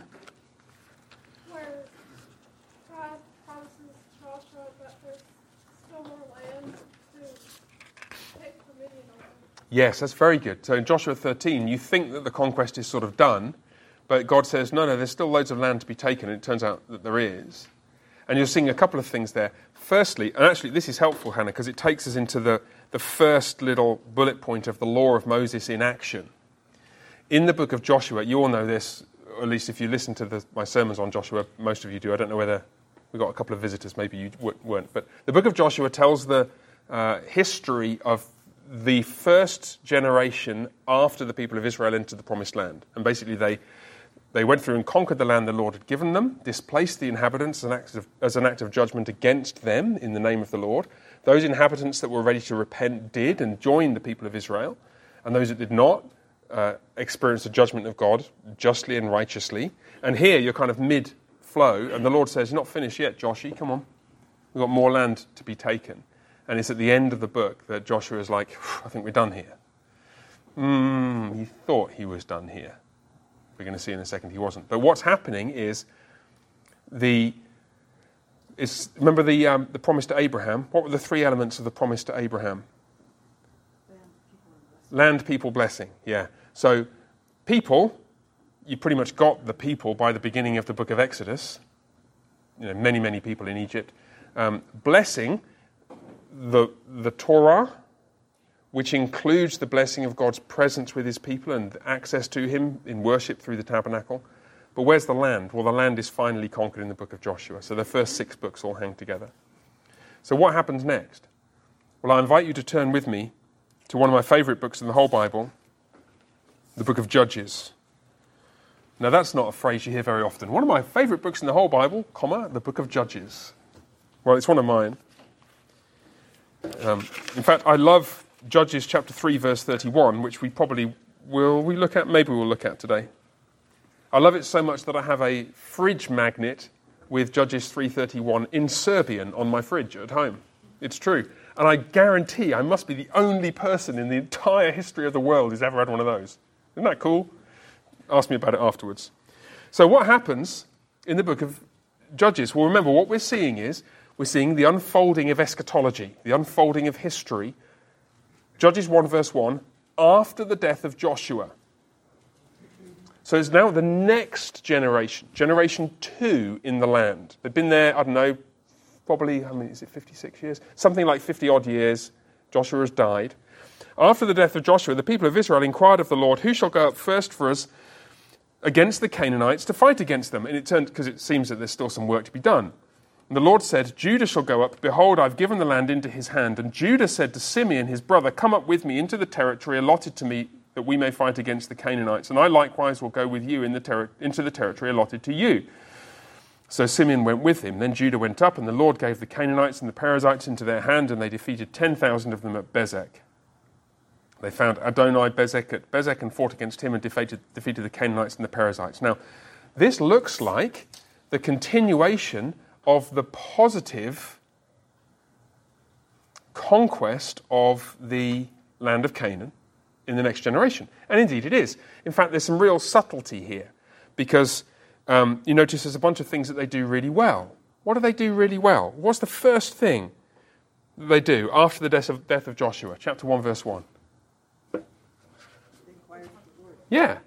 Yes, that's very good. So in Joshua 13, you think that the conquest is sort of done, but God says, no, no, there's still loads of land to be taken, and it turns out that there is. And you're seeing a couple of things there. Firstly, and actually this is helpful, Hannah, because it takes us into the, the first little bullet point of the law of Moses in action. In the book of Joshua, you all know this, or at least if you listen to the, my sermons on Joshua, most of you do. I don't know whether we got a couple of visitors, maybe you weren't. But the book of Joshua tells the uh, history of the first generation after the people of Israel entered the promised land. And basically, they, they went through and conquered the land the Lord had given them, displaced the inhabitants as an, act of, as an act of judgment against them in the name of the Lord. Those inhabitants that were ready to repent did and joined the people of Israel. And those that did not uh, experienced the judgment of God justly and righteously. And here you're kind of mid flow, and the Lord says, You're not finished yet, Joshy, come on. We've got more land to be taken. And it's at the end of the book that Joshua is like, I think we're done here. Mm, he thought he was done here. We're going to see in a second he wasn't. But what's happening is the. Is, remember the, um, the promise to Abraham? What were the three elements of the promise to Abraham? Land, people, blessing. Yeah. So, people, you pretty much got the people by the beginning of the book of Exodus. You know, many, many people in Egypt. Um, blessing, the, the Torah, which includes the blessing of God's presence with his people and access to him in worship through the tabernacle. But where's the land? Well, the land is finally conquered in the book of Joshua. So the first six books all hang together. So what happens next? Well, I invite you to turn with me to one of my favorite books in the whole Bible, the book of Judges. Now, that's not a phrase you hear very often. One of my favorite books in the whole Bible, comma, the book of Judges. Well, it's one of mine. Um, in fact, I love Judges chapter 3, verse 31, which we probably will we look at, maybe we'll look at today. I love it so much that I have a fridge magnet with Judges 331 in Serbian on my fridge at home. It's true. And I guarantee I must be the only person in the entire history of the world who's ever had one of those. Isn't that cool? Ask me about it afterwards. So, what happens in the book of Judges? Well, remember, what we're seeing is we're seeing the unfolding of eschatology, the unfolding of history. Judges 1, verse 1, after the death of Joshua. So it's now the next generation, generation two in the land. They've been there, I don't know, probably, I mean, is it 56 years? Something like 50 odd years. Joshua has died. After the death of Joshua, the people of Israel inquired of the Lord, Who shall go up first for us against the Canaanites to fight against them? And it turned, because it seems that there's still some work to be done. And the Lord said, Judah shall go up. Behold, I've given the land into his hand. And Judah said to Simeon, his brother, Come up with me into the territory allotted to me that we may fight against the Canaanites. And I likewise will go with you in the ter- into the territory allotted to you. So Simeon went with him. Then Judah went up, and the Lord gave the Canaanites and the Perizzites into their hand, and they defeated 10,000 of them at Bezek. They found Adoni Bezek at Bezek and fought against him and defeated, defeated the Canaanites and the Perizzites. Now, this looks like the continuation of the positive conquest of the land of Canaan in the next generation. And indeed it is. In fact, there's some real subtlety here because um, you notice there's a bunch of things that they do really well. What do they do really well? What's the first thing that they do after the death of, death of Joshua? Chapter 1, verse 1. Yeah.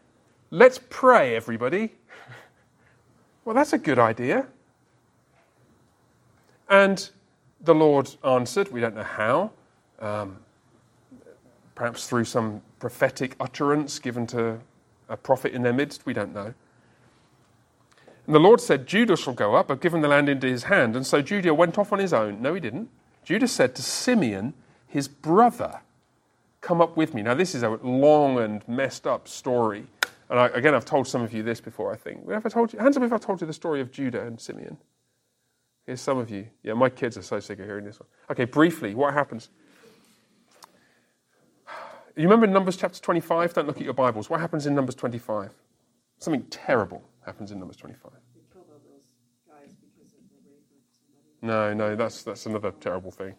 Let's pray, everybody. Well, that's a good idea. And the Lord answered, we don't know how, um, perhaps through some prophetic utterance given to a prophet in their midst, we don't know. And the Lord said, Judah shall go up. I've given the land into his hand. And so Judah went off on his own. No, he didn't. Judah said to Simeon, his brother, Come up with me. Now, this is a long and messed up story. And I, again, I've told some of you this before, I think. Have I told you? Hands up if I've told you the story of Judah and Simeon. Here's some of you. Yeah, my kids are so sick of hearing this one. Okay, briefly, what happens? You remember Numbers chapter 25? Don't look at your Bibles. What happens in Numbers 25? Something terrible happens in Numbers 25. No, no, that's, that's another terrible thing.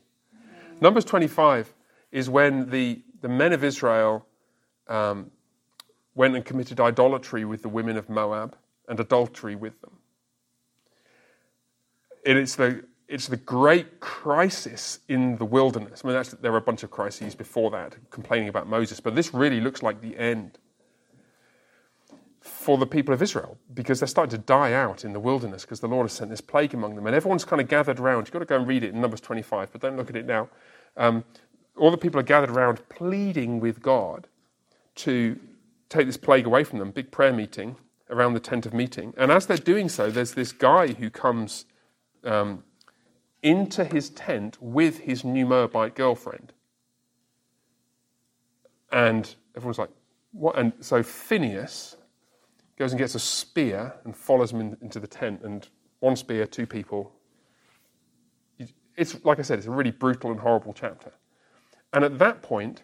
Numbers 25 is when the, the men of Israel um, went and committed idolatry with the women of Moab and adultery with them. It is the, it's the great crisis in the wilderness. I mean, there are a bunch of crises before that, complaining about Moses, but this really looks like the end for the people of Israel because they're starting to die out in the wilderness because the Lord has sent this plague among them. And everyone's kind of gathered around. You've got to go and read it in Numbers 25, but don't look at it now. Um, all the people are gathered around pleading with God to take this plague away from them. Big prayer meeting around the tent of meeting. And as they're doing so, there's this guy who comes um, into his tent with his new Moabite girlfriend. And everyone's like, what? And so Phineas goes and gets a spear and follows him in, into the tent. And one spear, two people. It's, like I said, it's a really brutal and horrible chapter. And at that point,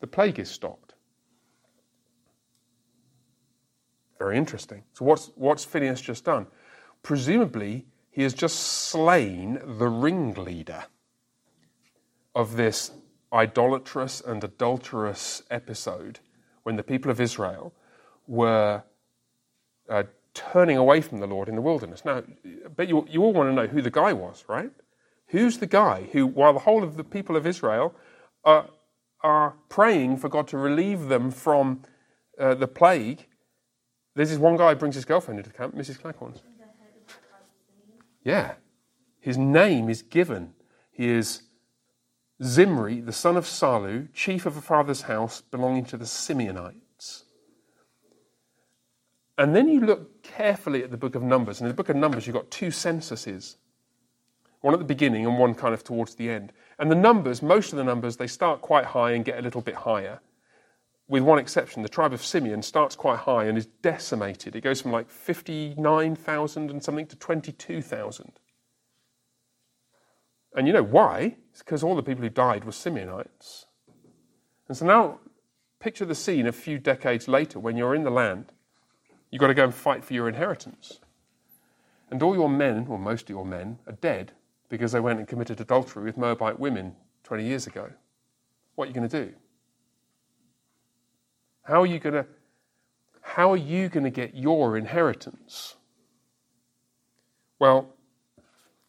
the plague is stopped. Very interesting. So, what's, what's Phineas just done? Presumably, he has just slain the ringleader of this idolatrous and adulterous episode when the people of Israel were uh, turning away from the Lord in the wilderness. Now, but you, you all want to know who the guy was, right? Who's the guy who, while the whole of the people of Israel are, are praying for God to relieve them from uh, the plague, there's this one guy who brings his girlfriend into the camp, Mrs. Claghorns. Yeah. His name is given. He is Zimri, the son of Salu, chief of a father's house belonging to the Simeonites. And then you look carefully at the book of Numbers. And in the book of Numbers, you've got two censuses one at the beginning and one kind of towards the end. And the numbers, most of the numbers, they start quite high and get a little bit higher. With one exception, the tribe of Simeon starts quite high and is decimated. It goes from like 59,000 and something to 22,000. And you know why? It's because all the people who died were Simeonites. And so now, picture the scene a few decades later when you're in the land You've got to go and fight for your inheritance. And all your men, or most of your men, are dead because they went and committed adultery with Moabite women 20 years ago. What are you going to do? How are you going to how are you going to get your inheritance? Well,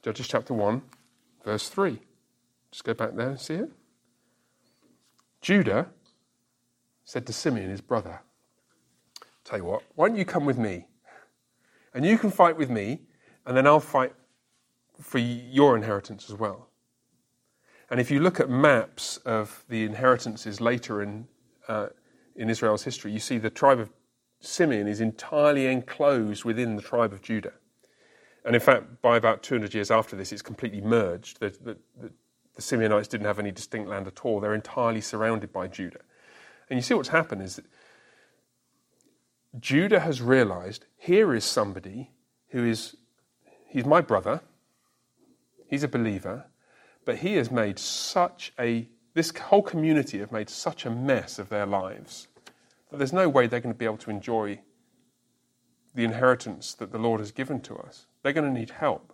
Judges chapter 1, verse 3. Just go back there and see it. Judah said to Simeon, his brother, Tell you what, why don't you come with me? And you can fight with me, and then I'll fight for your inheritance as well. And if you look at maps of the inheritances later in, uh, in Israel's history, you see the tribe of Simeon is entirely enclosed within the tribe of Judah. And in fact, by about 200 years after this, it's completely merged. The, the, the, the Simeonites didn't have any distinct land at all. They're entirely surrounded by Judah. And you see what's happened is that Judah has realized here is somebody who is, he's my brother, he's a believer, but he has made such a, this whole community have made such a mess of their lives that there's no way they're going to be able to enjoy the inheritance that the Lord has given to us. They're going to need help.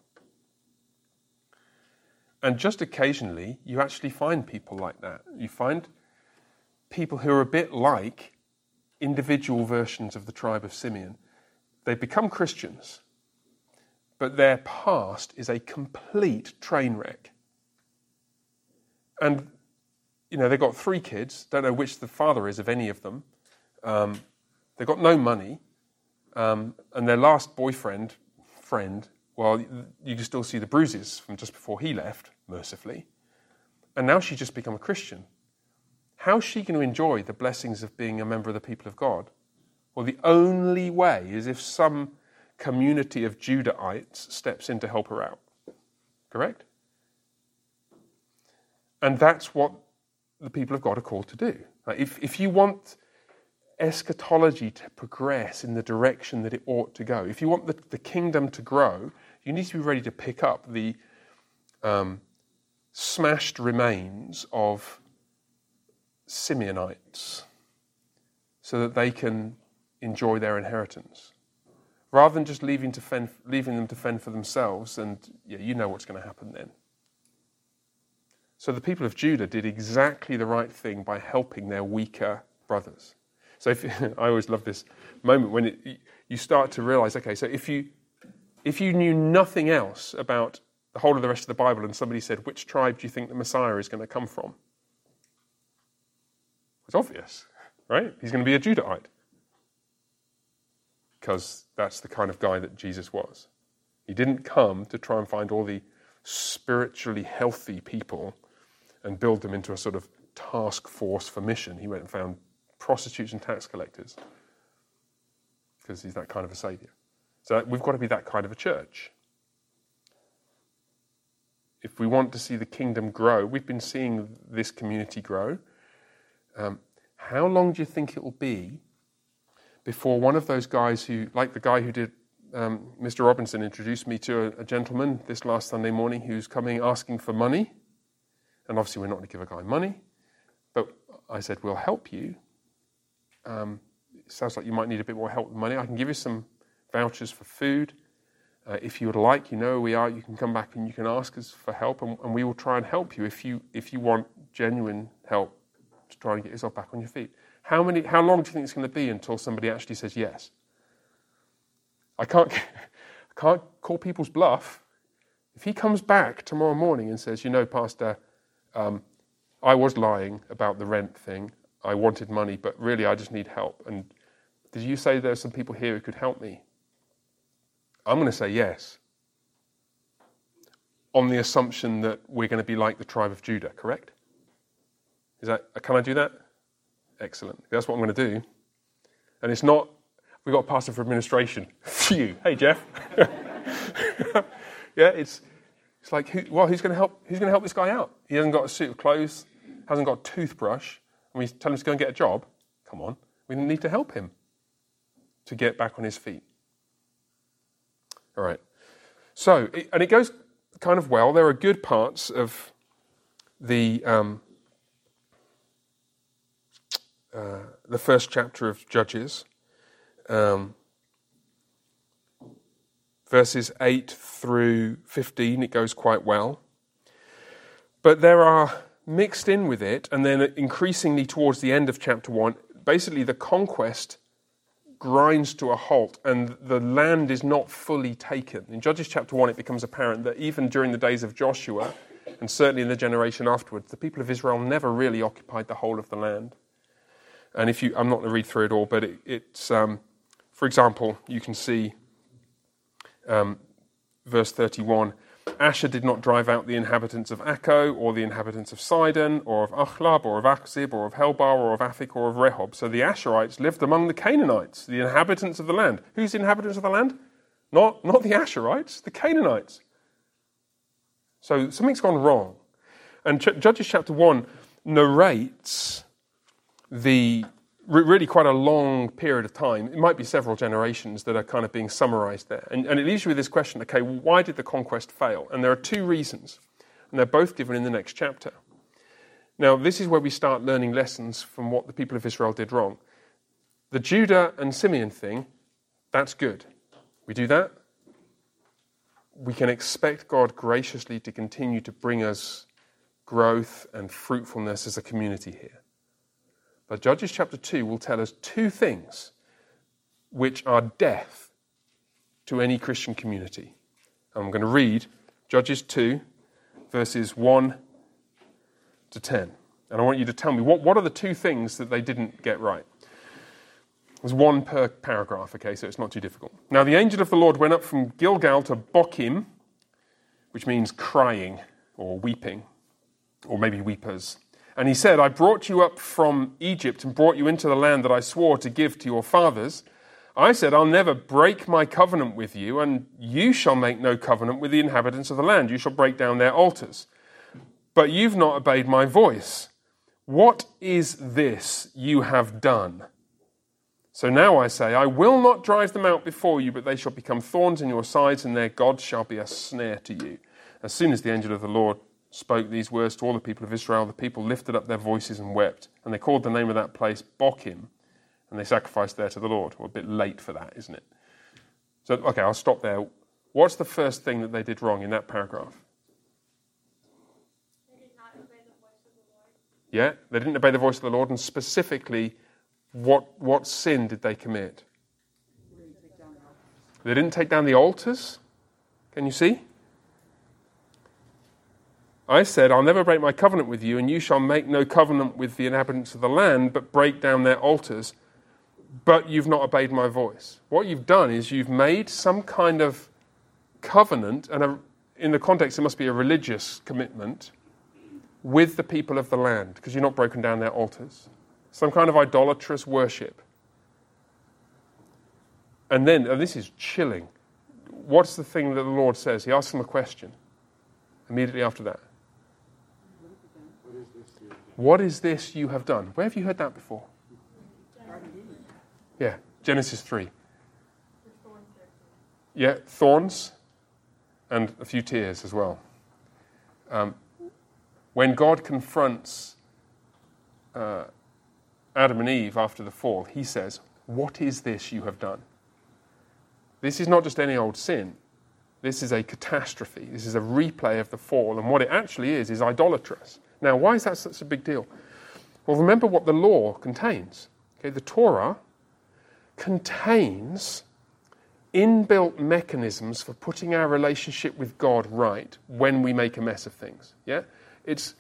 And just occasionally, you actually find people like that. You find people who are a bit like individual versions of the tribe of Simeon. They become Christians, but their past is a complete train wreck. And, you know, they've got three kids, don't know which the father is of any of them. Um, they've got no money. Um, and their last boyfriend, friend, well, you can still see the bruises from just before he left, mercifully. And now she's just become a Christian. How's she going to enjoy the blessings of being a member of the people of God? Well, the only way is if some community of Judahites steps in to help her out. Correct? And that's what the people of God are called to do. If, if you want eschatology to progress in the direction that it ought to go, if you want the, the kingdom to grow, you need to be ready to pick up the um, smashed remains of Simeonites so that they can enjoy their inheritance. Rather than just leaving, to fend, leaving them to fend for themselves, and yeah, you know what's going to happen then. So the people of Judah did exactly the right thing by helping their weaker brothers. So if, I always love this moment when it, you start to realize, okay, so if you if you knew nothing else about the whole of the rest of the Bible and somebody said, which tribe do you think the Messiah is going to come from? It's obvious, right? He's going to be a Judahite. Because that's the kind of guy that Jesus was. He didn't come to try and find all the spiritually healthy people and build them into a sort of task force for mission. He went and found prostitutes and tax collectors because he's that kind of a savior. So we've got to be that kind of a church. If we want to see the kingdom grow, we've been seeing this community grow. Um, how long do you think it will be before one of those guys who, like the guy who did, um, Mr. Robinson introduced me to a, a gentleman this last Sunday morning who's coming asking for money? And obviously, we're not going to give a guy money. But I said, We'll help you. Um, it sounds like you might need a bit more help with money. I can give you some vouchers for food. Uh, if you would like, you know we are. You can come back and you can ask us for help, and, and we will try and help you if you if you want genuine help to try and get yourself back on your feet. How many? How long do you think it's going to be until somebody actually says yes? I can't I can't call people's bluff. If he comes back tomorrow morning and says, you know, Pastor, um, I was lying about the rent thing. I wanted money, but really I just need help. And did you say there's some people here who could help me? I'm going to say yes. On the assumption that we're going to be like the tribe of Judah, correct? Is that, can I do that? Excellent. That's what I'm going to do. And it's not, we've got a pastor for administration. Phew. Hey, Jeff. yeah, it's, it's like, who, well, who's going to help? Who's going to help this guy out? He hasn't got a suit of clothes, hasn't got a toothbrush, and we tell him to go and get a job. Come on, we need to help him to get back on his feet. All right. So, and it goes kind of well. There are good parts of the um, uh, the first chapter of Judges. Um, verses 8 through 15, it goes quite well. But there are mixed in with it, and then increasingly towards the end of chapter 1, basically the conquest grinds to a halt and the land is not fully taken. In Judges chapter 1, it becomes apparent that even during the days of Joshua, and certainly in the generation afterwards, the people of Israel never really occupied the whole of the land. And if you, I'm not going to read through it all, but it, it's, um, for example, you can see um, verse 31 Asher did not drive out the inhabitants of Akko, or the inhabitants of Sidon, or of Achlab, or of Achzib, or of Helbah, or of Aphik, or of Rehob. So the Asherites lived among the Canaanites, the inhabitants of the land. Who's the inhabitants of the land? Not, not the Asherites, the Canaanites. So something's gone wrong. And Ch- Judges chapter 1 narrates the really quite a long period of time. It might be several generations that are kind of being summarized there. And, and it leaves you with this question okay, why did the conquest fail? And there are two reasons, and they're both given in the next chapter. Now, this is where we start learning lessons from what the people of Israel did wrong. The Judah and Simeon thing, that's good. We do that. We can expect God graciously to continue to bring us growth and fruitfulness as a community here. But Judges chapter 2 will tell us two things which are death to any Christian community. I'm going to read Judges 2, verses 1 to 10. And I want you to tell me what, what are the two things that they didn't get right? There's one per paragraph, okay, so it's not too difficult. Now, the angel of the Lord went up from Gilgal to Bochim, which means crying or weeping, or maybe weepers. And he said, I brought you up from Egypt and brought you into the land that I swore to give to your fathers. I said, I'll never break my covenant with you, and you shall make no covenant with the inhabitants of the land. You shall break down their altars. But you've not obeyed my voice. What is this you have done? So now I say, I will not drive them out before you, but they shall become thorns in your sides, and their God shall be a snare to you. As soon as the angel of the Lord spoke these words to all the people of Israel, the people lifted up their voices and wept. And they called the name of that place Bochim, and they sacrificed there to the Lord. Well, a bit late for that, isn't it? So, okay, I'll stop there. What's the first thing that they did wrong in that paragraph? They did not obey the voice of the Lord. Yeah, they didn't obey the voice of the Lord, and specifically, what, what sin did they commit? They didn't take down the altars. Can you see? I said, I'll never break my covenant with you, and you shall make no covenant with the inhabitants of the land, but break down their altars. But you've not obeyed my voice. What you've done is you've made some kind of covenant, and a, in the context, it must be a religious commitment with the people of the land, because you've not broken down their altars. Some kind of idolatrous worship. And then, and this is chilling. What's the thing that the Lord says? He asks them a question immediately after that. What is this you have done? Where have you heard that before? Yeah, Genesis 3. The thorns there. Yeah, thorns and a few tears as well. Um, when God confronts uh, Adam and Eve after the fall, he says, What is this you have done? This is not just any old sin. This is a catastrophe. This is a replay of the fall. And what it actually is, is idolatrous. Now, why is that such a big deal? Well, remember what the law contains. Okay, the Torah contains inbuilt mechanisms for putting our relationship with God right when we make a mess of things. Yeah? It's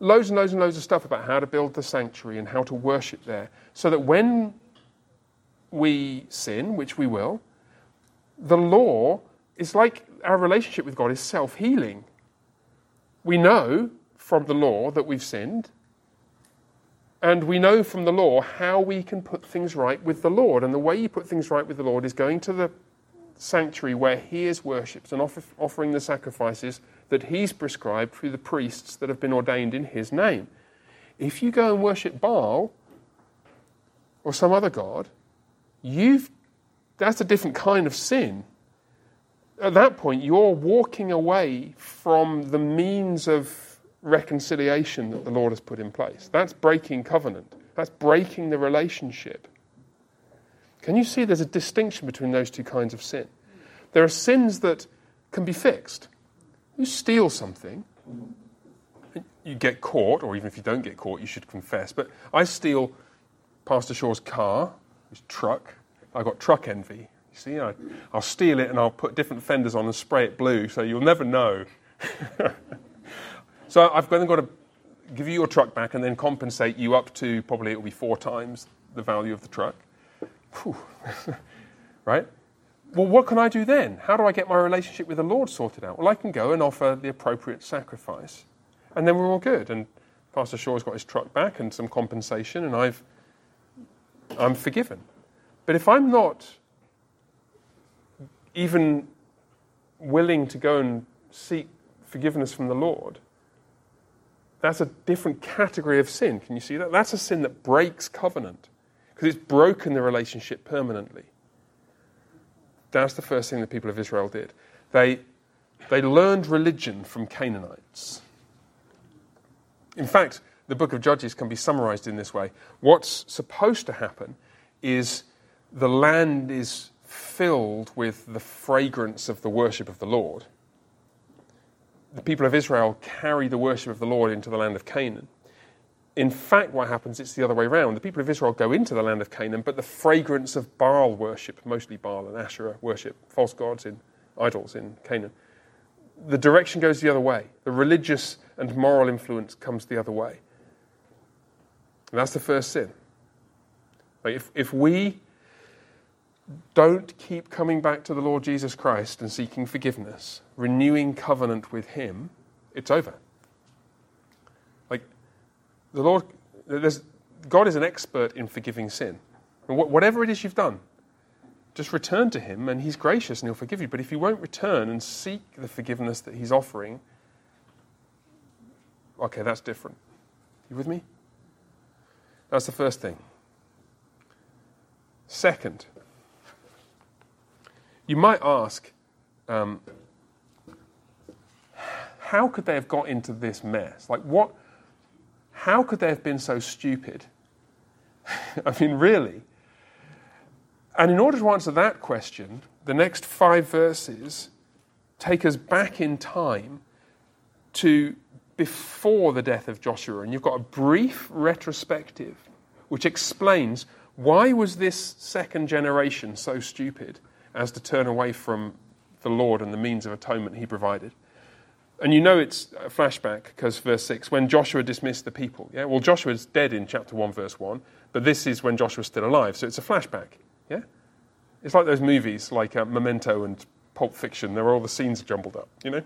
loads and loads and loads of stuff about how to build the sanctuary and how to worship there so that when we sin, which we will, the law is like our relationship with God is self healing. We know from the law that we've sinned, and we know from the law how we can put things right with the Lord. And the way you put things right with the Lord is going to the sanctuary where He is worshipped and offer, offering the sacrifices that He's prescribed through the priests that have been ordained in His name. If you go and worship Baal or some other God, you've, that's a different kind of sin. At that point, you're walking away from the means of reconciliation that the Lord has put in place. That's breaking covenant, that's breaking the relationship. Can you see there's a distinction between those two kinds of sin? There are sins that can be fixed. You steal something, you get caught, or even if you don't get caught, you should confess. But I steal Pastor Shaw's car, his truck. I've got truck envy. You see, I, I'll steal it and I'll put different fenders on and spray it blue so you'll never know. so I've then got to give you your truck back and then compensate you up to probably it will be four times the value of the truck. right? Well, what can I do then? How do I get my relationship with the Lord sorted out? Well, I can go and offer the appropriate sacrifice, and then we're all good. And Pastor Shaw's got his truck back and some compensation, and I've I'm forgiven. But if I'm not even willing to go and seek forgiveness from the Lord, that's a different category of sin. Can you see that? That's a sin that breaks covenant because it's broken the relationship permanently. That's the first thing the people of Israel did. They, they learned religion from Canaanites. In fact, the book of Judges can be summarized in this way. What's supposed to happen is the land is filled with the fragrance of the worship of the Lord. The people of Israel carry the worship of the Lord into the land of Canaan. In fact, what happens, it's the other way around. The people of Israel go into the land of Canaan, but the fragrance of Baal worship, mostly Baal and Asherah worship, false gods in idols in Canaan, the direction goes the other way. The religious and moral influence comes the other way. And that's the first sin. Like if, if we don't keep coming back to the Lord Jesus Christ and seeking forgiveness, renewing covenant with Him, it's over. Like the Lord, God is an expert in forgiving sin. Whatever it is you've done, just return to Him and He's gracious and He'll forgive you. But if you won't return and seek the forgiveness that He's offering, okay, that's different. You with me? That's the first thing. Second, you might ask, um, how could they have got into this mess? Like, what? How could they have been so stupid? I mean, really? And in order to answer that question, the next five verses take us back in time to before the death of Joshua. And you've got a brief retrospective which explains why was this second generation so stupid as to turn away from the Lord and the means of atonement he provided. And you know it's a flashback because verse 6, when Joshua dismissed the people. Yeah? Well, Joshua's dead in chapter 1, verse 1, but this is when Joshua's still alive, so it's a flashback. Yeah? It's like those movies like uh, Memento and Pulp Fiction, there are all the scenes jumbled up, you know?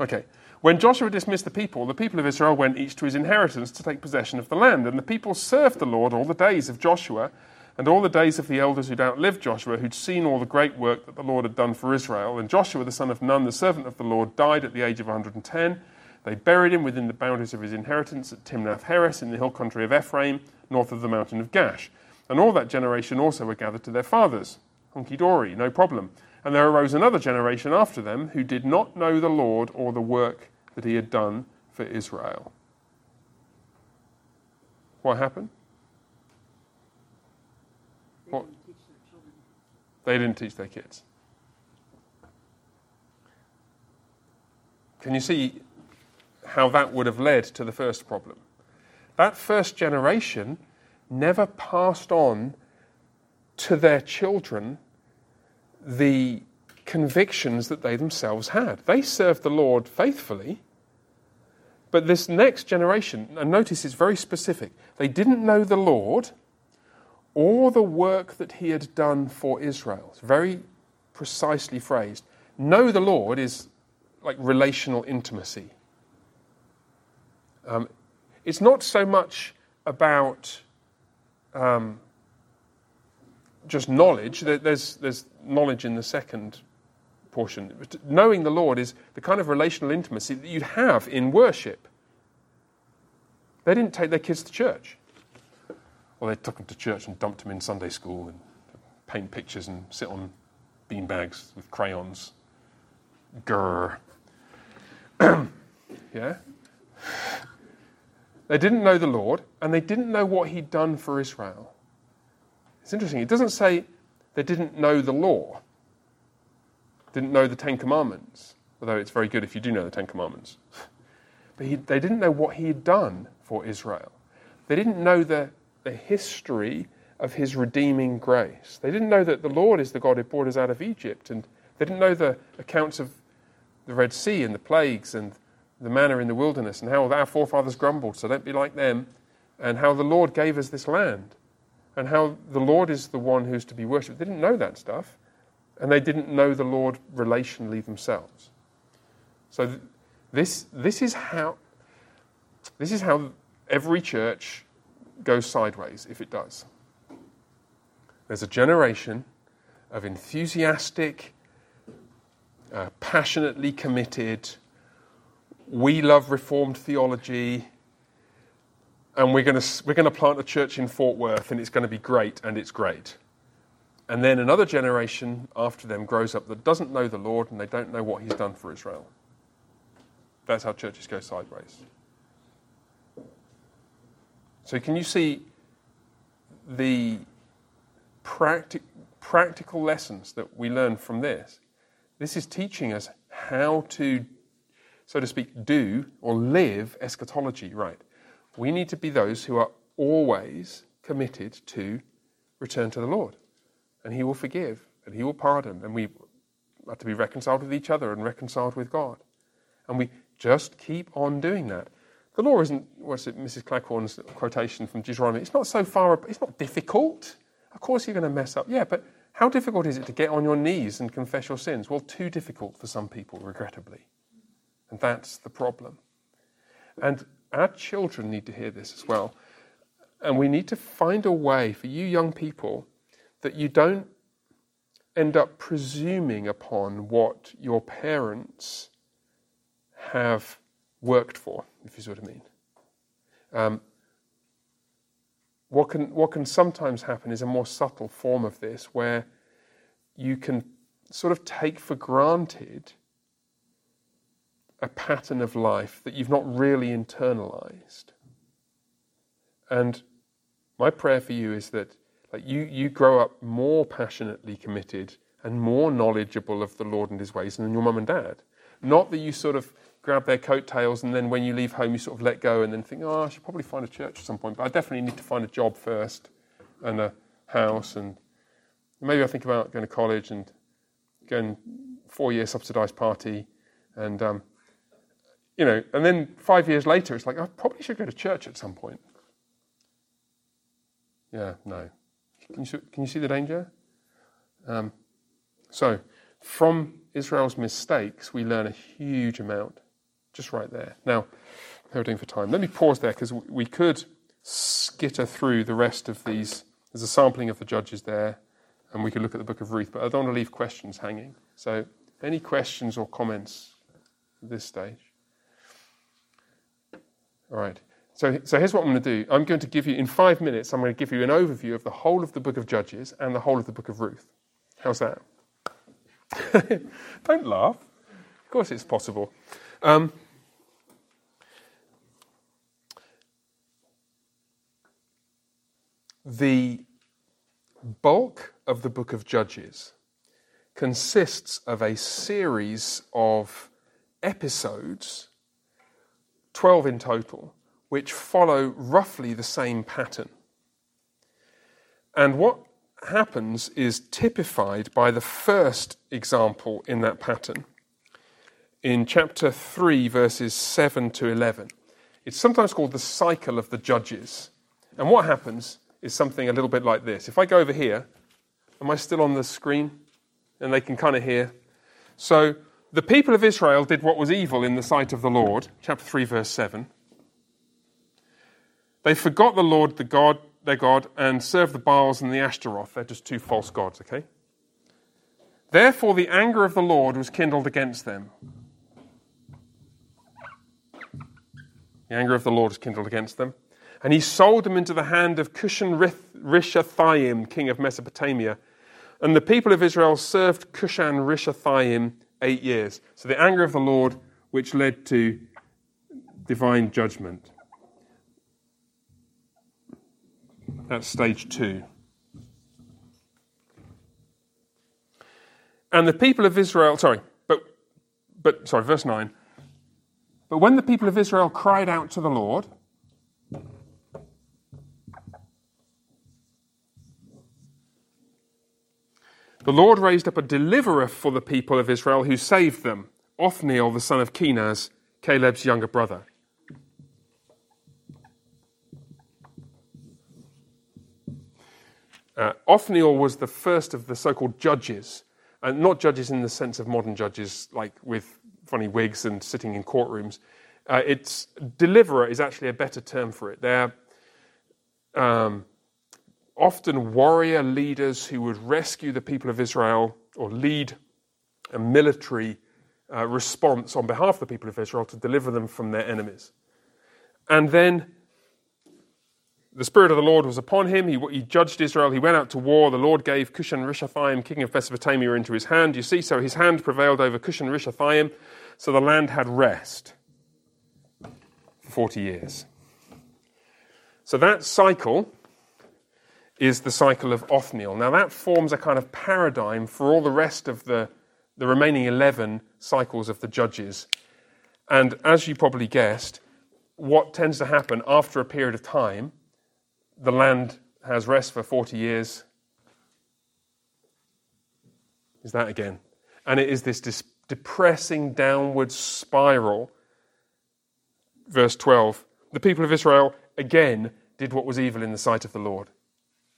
Okay. When Joshua dismissed the people, the people of Israel went each to his inheritance to take possession of the land. And the people served the Lord all the days of Joshua and all the days of the elders who'd outlived Joshua, who'd seen all the great work that the Lord had done for Israel. And Joshua, the son of Nun, the servant of the Lord, died at the age of 110. They buried him within the boundaries of his inheritance at Timnath Heres in the hill country of Ephraim, north of the mountain of Gaash. And all that generation also were gathered to their fathers. Hunky dory, no problem. And there arose another generation after them who did not know the Lord or the work that he had done for Israel. What happened? They didn't teach their kids. Can you see how that would have led to the first problem? That first generation never passed on to their children the convictions that they themselves had. They served the Lord faithfully, but this next generation, and notice it's very specific, they didn't know the Lord or the work that he had done for Israel. It's very precisely phrased. Know the Lord is like relational intimacy. Um, it's not so much about um, just knowledge. There's, there's knowledge in the second portion. Knowing the Lord is the kind of relational intimacy that you'd have in worship. They didn't take their kids to church. Well, they took them to church and dumped them in Sunday school and paint pictures and sit on bean bags with crayons. Grr. yeah? They didn't know the Lord and they didn't know what He'd done for Israel. It's interesting. It doesn't say they didn't know the law. didn't know the Ten Commandments, although it's very good if you do know the Ten Commandments. But he, they didn't know what he had done for Israel. They didn't know the, the history of his redeeming grace. They didn't know that the Lord is the God who brought us out of Egypt. And they didn't know the accounts of the Red Sea and the plagues and the manna in the wilderness and how our forefathers grumbled, so don't be like them, and how the Lord gave us this land and how the Lord is the one who's to be worshipped. They didn't know that stuff, and they didn't know the Lord relationally themselves. So th- this, this is how this is how every church goes sideways if it does. There's a generation of enthusiastic, uh, passionately committed, we love Reformed theology, and we're going we're going to plant a church in Fort Worth, and it's going to be great, and it's great. And then another generation after them grows up that doesn't know the Lord, and they don't know what He's done for Israel. That's how churches go sideways. So, can you see the practi- practical lessons that we learn from this? This is teaching us how to, so to speak, do or live eschatology right. We need to be those who are always committed to return to the Lord. And He will forgive and He will pardon. And we are to be reconciled with each other and reconciled with God. And we just keep on doing that. The law isn't, what's it, Mrs. Claghorn's quotation from Deuteronomy, it's not so far, it's not difficult. Of course you're going to mess up. Yeah, but how difficult is it to get on your knees and confess your sins? Well, too difficult for some people, regrettably. And that's the problem. And our children need to hear this as well. And we need to find a way for you young people that you don't end up presuming upon what your parents have worked for, if you see what I mean. Um, what, can, what can sometimes happen is a more subtle form of this where you can sort of take for granted a pattern of life that you've not really internalized. And my prayer for you is that like you, you grow up more passionately committed and more knowledgeable of the Lord and His ways than your mum and dad. Not that you sort of grab their coattails and then when you leave home you sort of let go and then think, oh, I should probably find a church at some point, but I definitely need to find a job first and a house and maybe I think about going to college and going four year subsidised party and um, you know, and then five years later it's like I probably should go to church at some point. Yeah, no. Can you, can you see the danger? Um, so, from Israel's mistakes, we learn a huge amount, just right there. Now, doing for time? Let me pause there because we could skitter through the rest of these. There's a sampling of the judges there, and we could look at the book of Ruth, but I don't want to leave questions hanging. So, any questions or comments at this stage? All right. So, so here's what I'm going to do. I'm going to give you, in five minutes, I'm going to give you an overview of the whole of the book of Judges and the whole of the book of Ruth. How's that? Don't laugh. Of course, it's possible. Um, the bulk of the book of Judges consists of a series of episodes, 12 in total, which follow roughly the same pattern. And what happens is typified by the first example in that pattern in chapter 3, verses 7 to 11. It's sometimes called the cycle of the judges. And what happens is something a little bit like this. If I go over here, am I still on the screen? And they can kind of hear. So the people of Israel did what was evil in the sight of the Lord, chapter 3, verse 7. They forgot the Lord, the God, their God, and served the Baals and the Ashtaroth. They're just two false gods, okay? Therefore, the anger of the Lord was kindled against them. The anger of the Lord was kindled against them. And he sold them into the hand of Cushan Rishathaim, king of Mesopotamia. And the people of Israel served Cushan Rishathaim eight years. So the anger of the Lord, which led to divine judgment. That's stage two. And And the people of Israel, sorry, but, but, sorry, verse 9. But when the people of Israel cried out to the Lord, the Lord raised up a deliverer for the people of Israel who saved them, Othniel, the son of Kenaz, Caleb's younger brother. Uh, Othniel was the first of the so called judges, and not judges in the sense of modern judges, like with funny wigs and sitting in courtrooms. Uh, it's deliverer is actually a better term for it. They're um, often warrior leaders who would rescue the people of Israel or lead a military uh, response on behalf of the people of Israel to deliver them from their enemies. And then the Spirit of the Lord was upon him. He, he, judged Israel. He went out to war. The Lord gave Cushan Rishathaim, king of Mesopotamia, into his hand. You see, so his hand prevailed over Cushan Rishathaim, so the land had rest for 40 years. So that cycle is the cycle of Othniel. Now, that forms a kind of paradigm for all the rest of the, the remaining 11 cycles of the judges. And as you probably guessed, what tends to happen after a period of time the land has rest for 40 years. Is that again? And it is this dis- depressing downward spiral. Verse 12 The people of Israel again did what was evil in the sight of the Lord,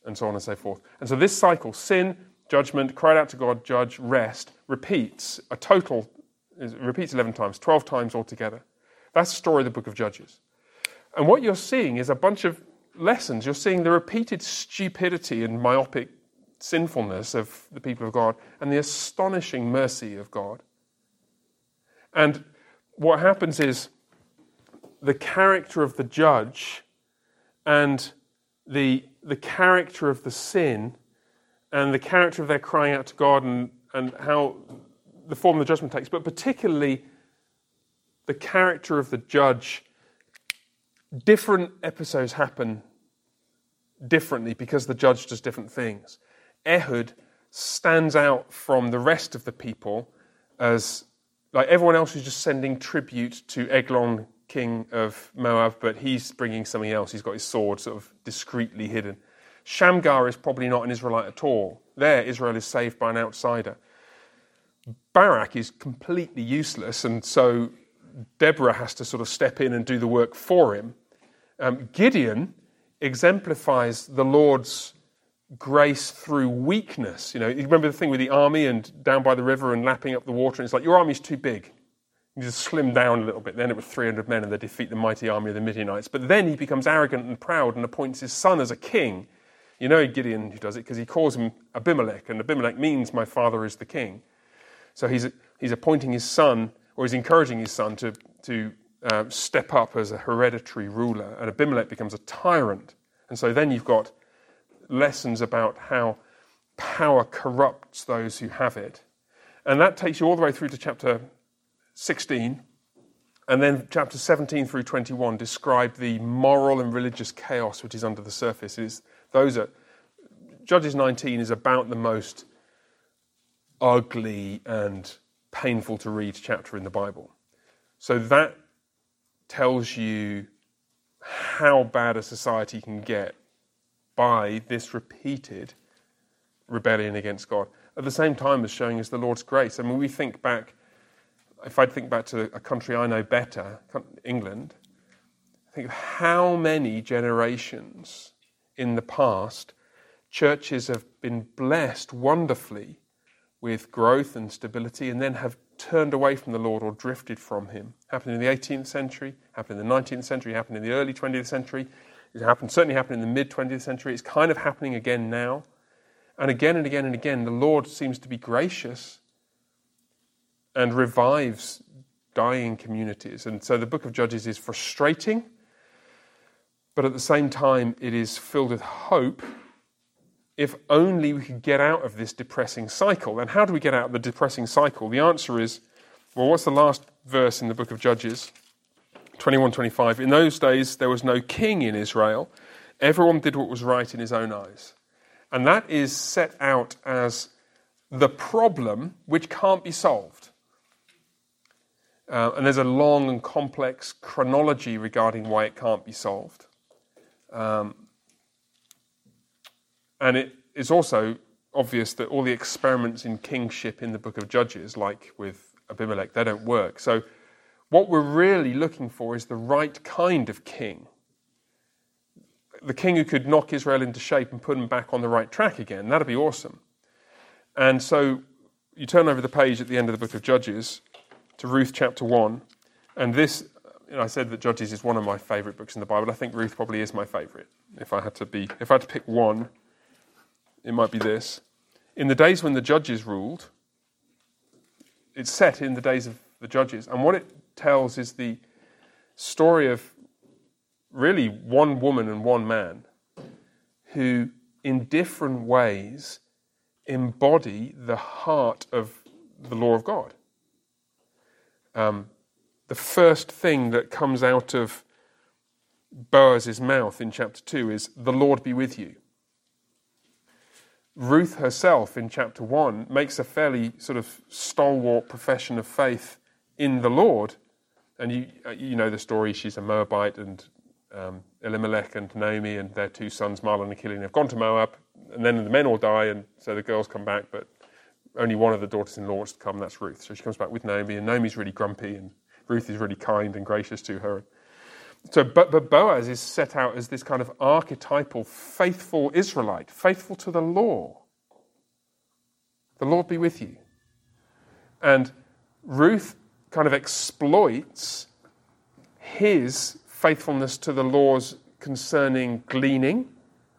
and so on and so forth. And so this cycle sin, judgment, cried out to God, judge, rest repeats a total, repeats 11 times, 12 times altogether. That's the story of the book of Judges. And what you're seeing is a bunch of lessons. You're seeing the repeated stupidity and myopic sinfulness of the people of God and the astonishing mercy of God. And what happens is the character of the judge and the, the character of the sin and the character of their crying out to God and, and how the form of the judgment takes, but particularly the character of the judge different episodes happen differently because the judge does different things. Ehud stands out from the rest of the people as like everyone else is just sending tribute to Eglon, king of Moab, but he's bringing something else. He's got his sword sort of discreetly hidden. Shamgar is probably not an Israelite at all. There, Israel is saved by an outsider. Barak is completely useless, and so Deborah has to sort of step in and do the work for him. Um, Gideon exemplifies the Lord's grace through weakness. You know, you remember the thing with the army and down by the river and lapping up the water, and it's like, your army's too big. You just slim down a little bit. Then it was 300 men and they defeat the mighty army of the Midianites. But then he becomes arrogant and proud and appoints his son as a king. You know Gideon who does it because he calls him Abimelech, and Abimelech means my father is the king. So he's, he's appointing his son, or he's encouraging his son to, to uh, step up as a hereditary ruler, and Abimelech becomes a tyrant. And so then you've got lessons about how power corrupts those who have it. And that takes you all the way through to chapter 16. And then chapter 17 through 21 describe the moral and religious chaos which is under the surface. It is, those are, Judges 19 is about the most ugly and painful to read chapter in the Bible. So that tells you how bad a society can get by this repeated rebellion against God. At the same time as showing us the Lord's grace. I mean, we think back, if I think back to a country I know better, England, think of how many generations in the past churches have been blessed wonderfully with growth and stability and then have turned away from the Lord or drifted from Him. Happened in the 18th century, happened in the 19th century, happened in the early 20th century. It happened, certainly happened in the mid 20th century. It's kind of happening again now. And again and again and again, the Lord seems to be gracious and revives dying communities. And so the book of Judges is frustrating, but at the same time, it is filled with hope if only we could get out of this depressing cycle. And how do we get out of the depressing cycle? The answer is well, what's the last verse in the book of Judges? 21 25. In those days, there was no king in Israel. Everyone did what was right in his own eyes. And that is set out as the problem which can't be solved. Uh, and there's a long and complex chronology regarding why it can't be solved. Um, and it is also obvious that all the experiments in kingship in the book of Judges, like with Abimelech, they don't work. So, what we're really looking for is the right kind of king. The king who could knock Israel into shape and put them back on the right track again. That'd be awesome. And so, you turn over the page at the end of the book of Judges to Ruth chapter 1. And this, you know, I said that Judges is one of my favorite books in the Bible. I think Ruth probably is my favorite. If I had to be, if I had to pick one, it might be this. In the days when the judges ruled, it's set in the days of the judges. And what it tells is the story of really one woman and one man who, in different ways, embody the heart of the law of God. Um, the first thing that comes out of Boaz's mouth in chapter 2 is, The Lord be with you. Ruth herself in chapter 1 makes a fairly sort of stalwart profession of faith in the Lord. And you, uh, you know the story, she's a Moabite, and um, Elimelech and Naomi and their two sons, Mahlon and Chilion, have gone to Moab, and then the men all die, and so the girls come back, but only one of the daughters in law wants to come, that's Ruth. So she comes back with Naomi, and Naomi's really grumpy, and Ruth is really kind and gracious to her. So, but, but Boaz is set out as this kind of archetypal, faithful Israelite, faithful to the law. The Lord be with you. And Ruth kind of exploits his faithfulness to the laws concerning gleaning,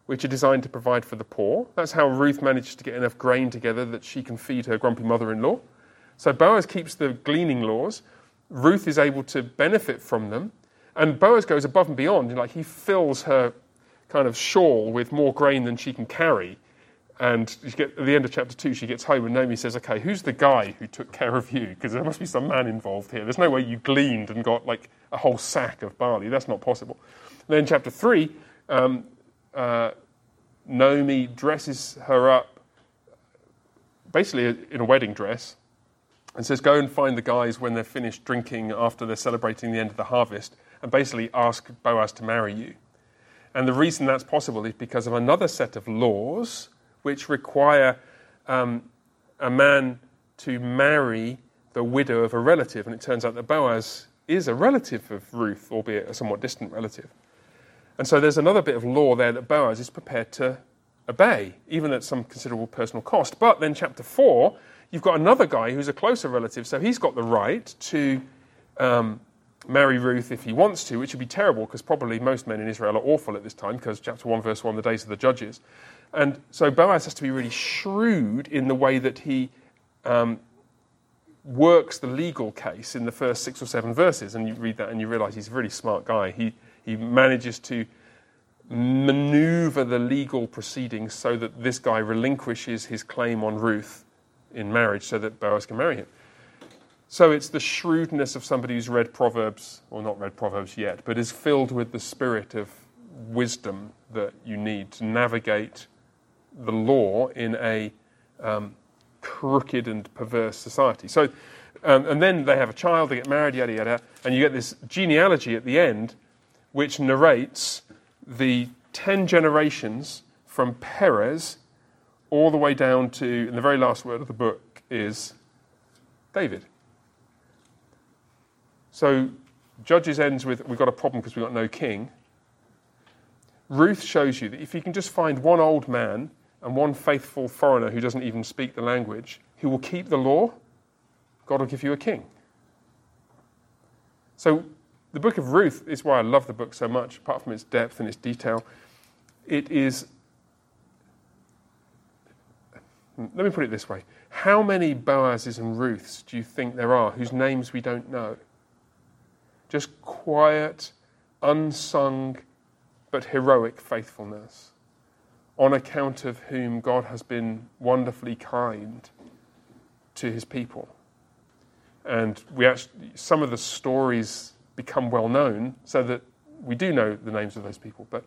which are designed to provide for the poor. That's how Ruth manages to get enough grain together that she can feed her grumpy mother in law. So Boaz keeps the gleaning laws. Ruth is able to benefit from them. And Boaz goes above and beyond. Like he fills her kind of shawl with more grain than she can carry. And get, at the end of chapter two, she gets home and Naomi says, Okay, who's the guy who took care of you? Because there must be some man involved here. There's no way you gleaned and got like a whole sack of barley. That's not possible. And then chapter three, um, uh, Naomi dresses her up basically in a wedding dress and says, Go and find the guys when they're finished drinking after they're celebrating the end of the harvest and basically ask Boaz to marry you. And the reason that's possible is because of another set of laws which require um, a man to marry the widow of a relative. And it turns out that Boaz is a relative of Ruth, albeit a somewhat distant relative. And so there's another bit of law there that Boaz is prepared to obey, even at some considerable personal cost. But then, chapter 4, you've got another guy who's a closer relative, so he's got the right to um, marry Ruth if he wants to, which would be terrible because probably most men in Israel are awful at this time because chapter 1, verse 1, the days of the judges. And so Boaz has to be really shrewd in the way that he um, works the legal case in the first six or seven verses. And you read that and you realize he's a really smart guy. He, he manages to maneuver the legal proceedings so that this guy relinquishes his claim on Ruth in marriage so that Boaz can marry him. So it's the shrewdness of somebody who's read Proverbs, or not read Proverbs yet, but is filled with the spirit of wisdom that you need to navigate the law in a um, crooked and perverse society. So, um, and then they have a child, they get married, yada yada, and you get this genealogy at the end, which narrates the ten generations from Perez all the way down to, and the very last word of the book is David. So Judges ends with, we've got a problem because we've got no king. Ruth shows you that if you can just find one old man and one faithful foreigner who doesn't even speak the language, who will keep the law, God will give you a king. So the book of Ruth is why I love the book so much, apart from its depth and its detail. It is, let me put it this way how many Boazes and Ruths do you think there are whose names we don't know? Just quiet, unsung, but heroic faithfulness, on account of whom God has been wonderfully kind to his people. And we actually, some of the stories become well known so that we do know the names of those people. But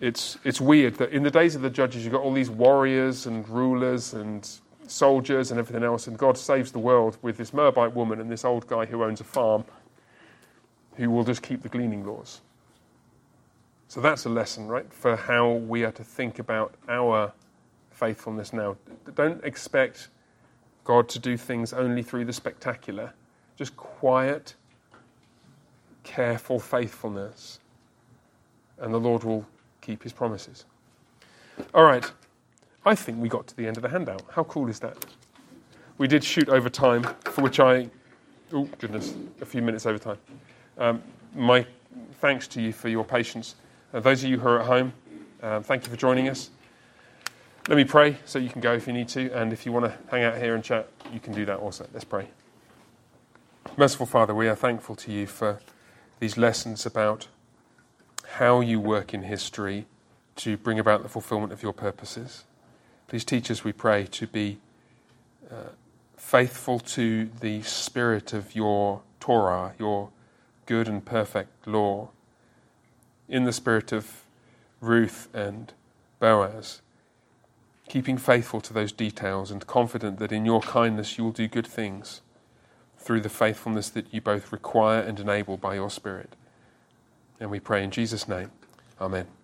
it's, it's weird that in the days of the judges, you've got all these warriors and rulers and soldiers and everything else, and God saves the world with this Moabite woman and this old guy who owns a farm who will just keep the gleaning laws. So that's a lesson, right, for how we are to think about our faithfulness now. Don't expect God to do things only through the spectacular, just quiet, careful faithfulness, and the Lord will keep his promises. All right, I think we got to the end of the handout. How cool is that? We did shoot over time, for which I, oh goodness, a few minutes over time. Um, my thanks to you for your patience. Uh, those of you who are at home, um, thank you for joining us. Let me pray so you can go if you need to, and if you want to hang out here and chat, you can do that also. Let's pray. Merciful Father, we are thankful to you for these lessons about how you work in history to bring about the fulfillment of your purposes. Please teach us, we pray, to be uh, faithful to the spirit of your Torah, your good and perfect law, in the spirit of Ruth and Boaz, keeping faithful to those details and confident that in your kindness you will do good things through the faithfulness that you both require and enable by your Spirit. And we pray in Jesus' name. Amen.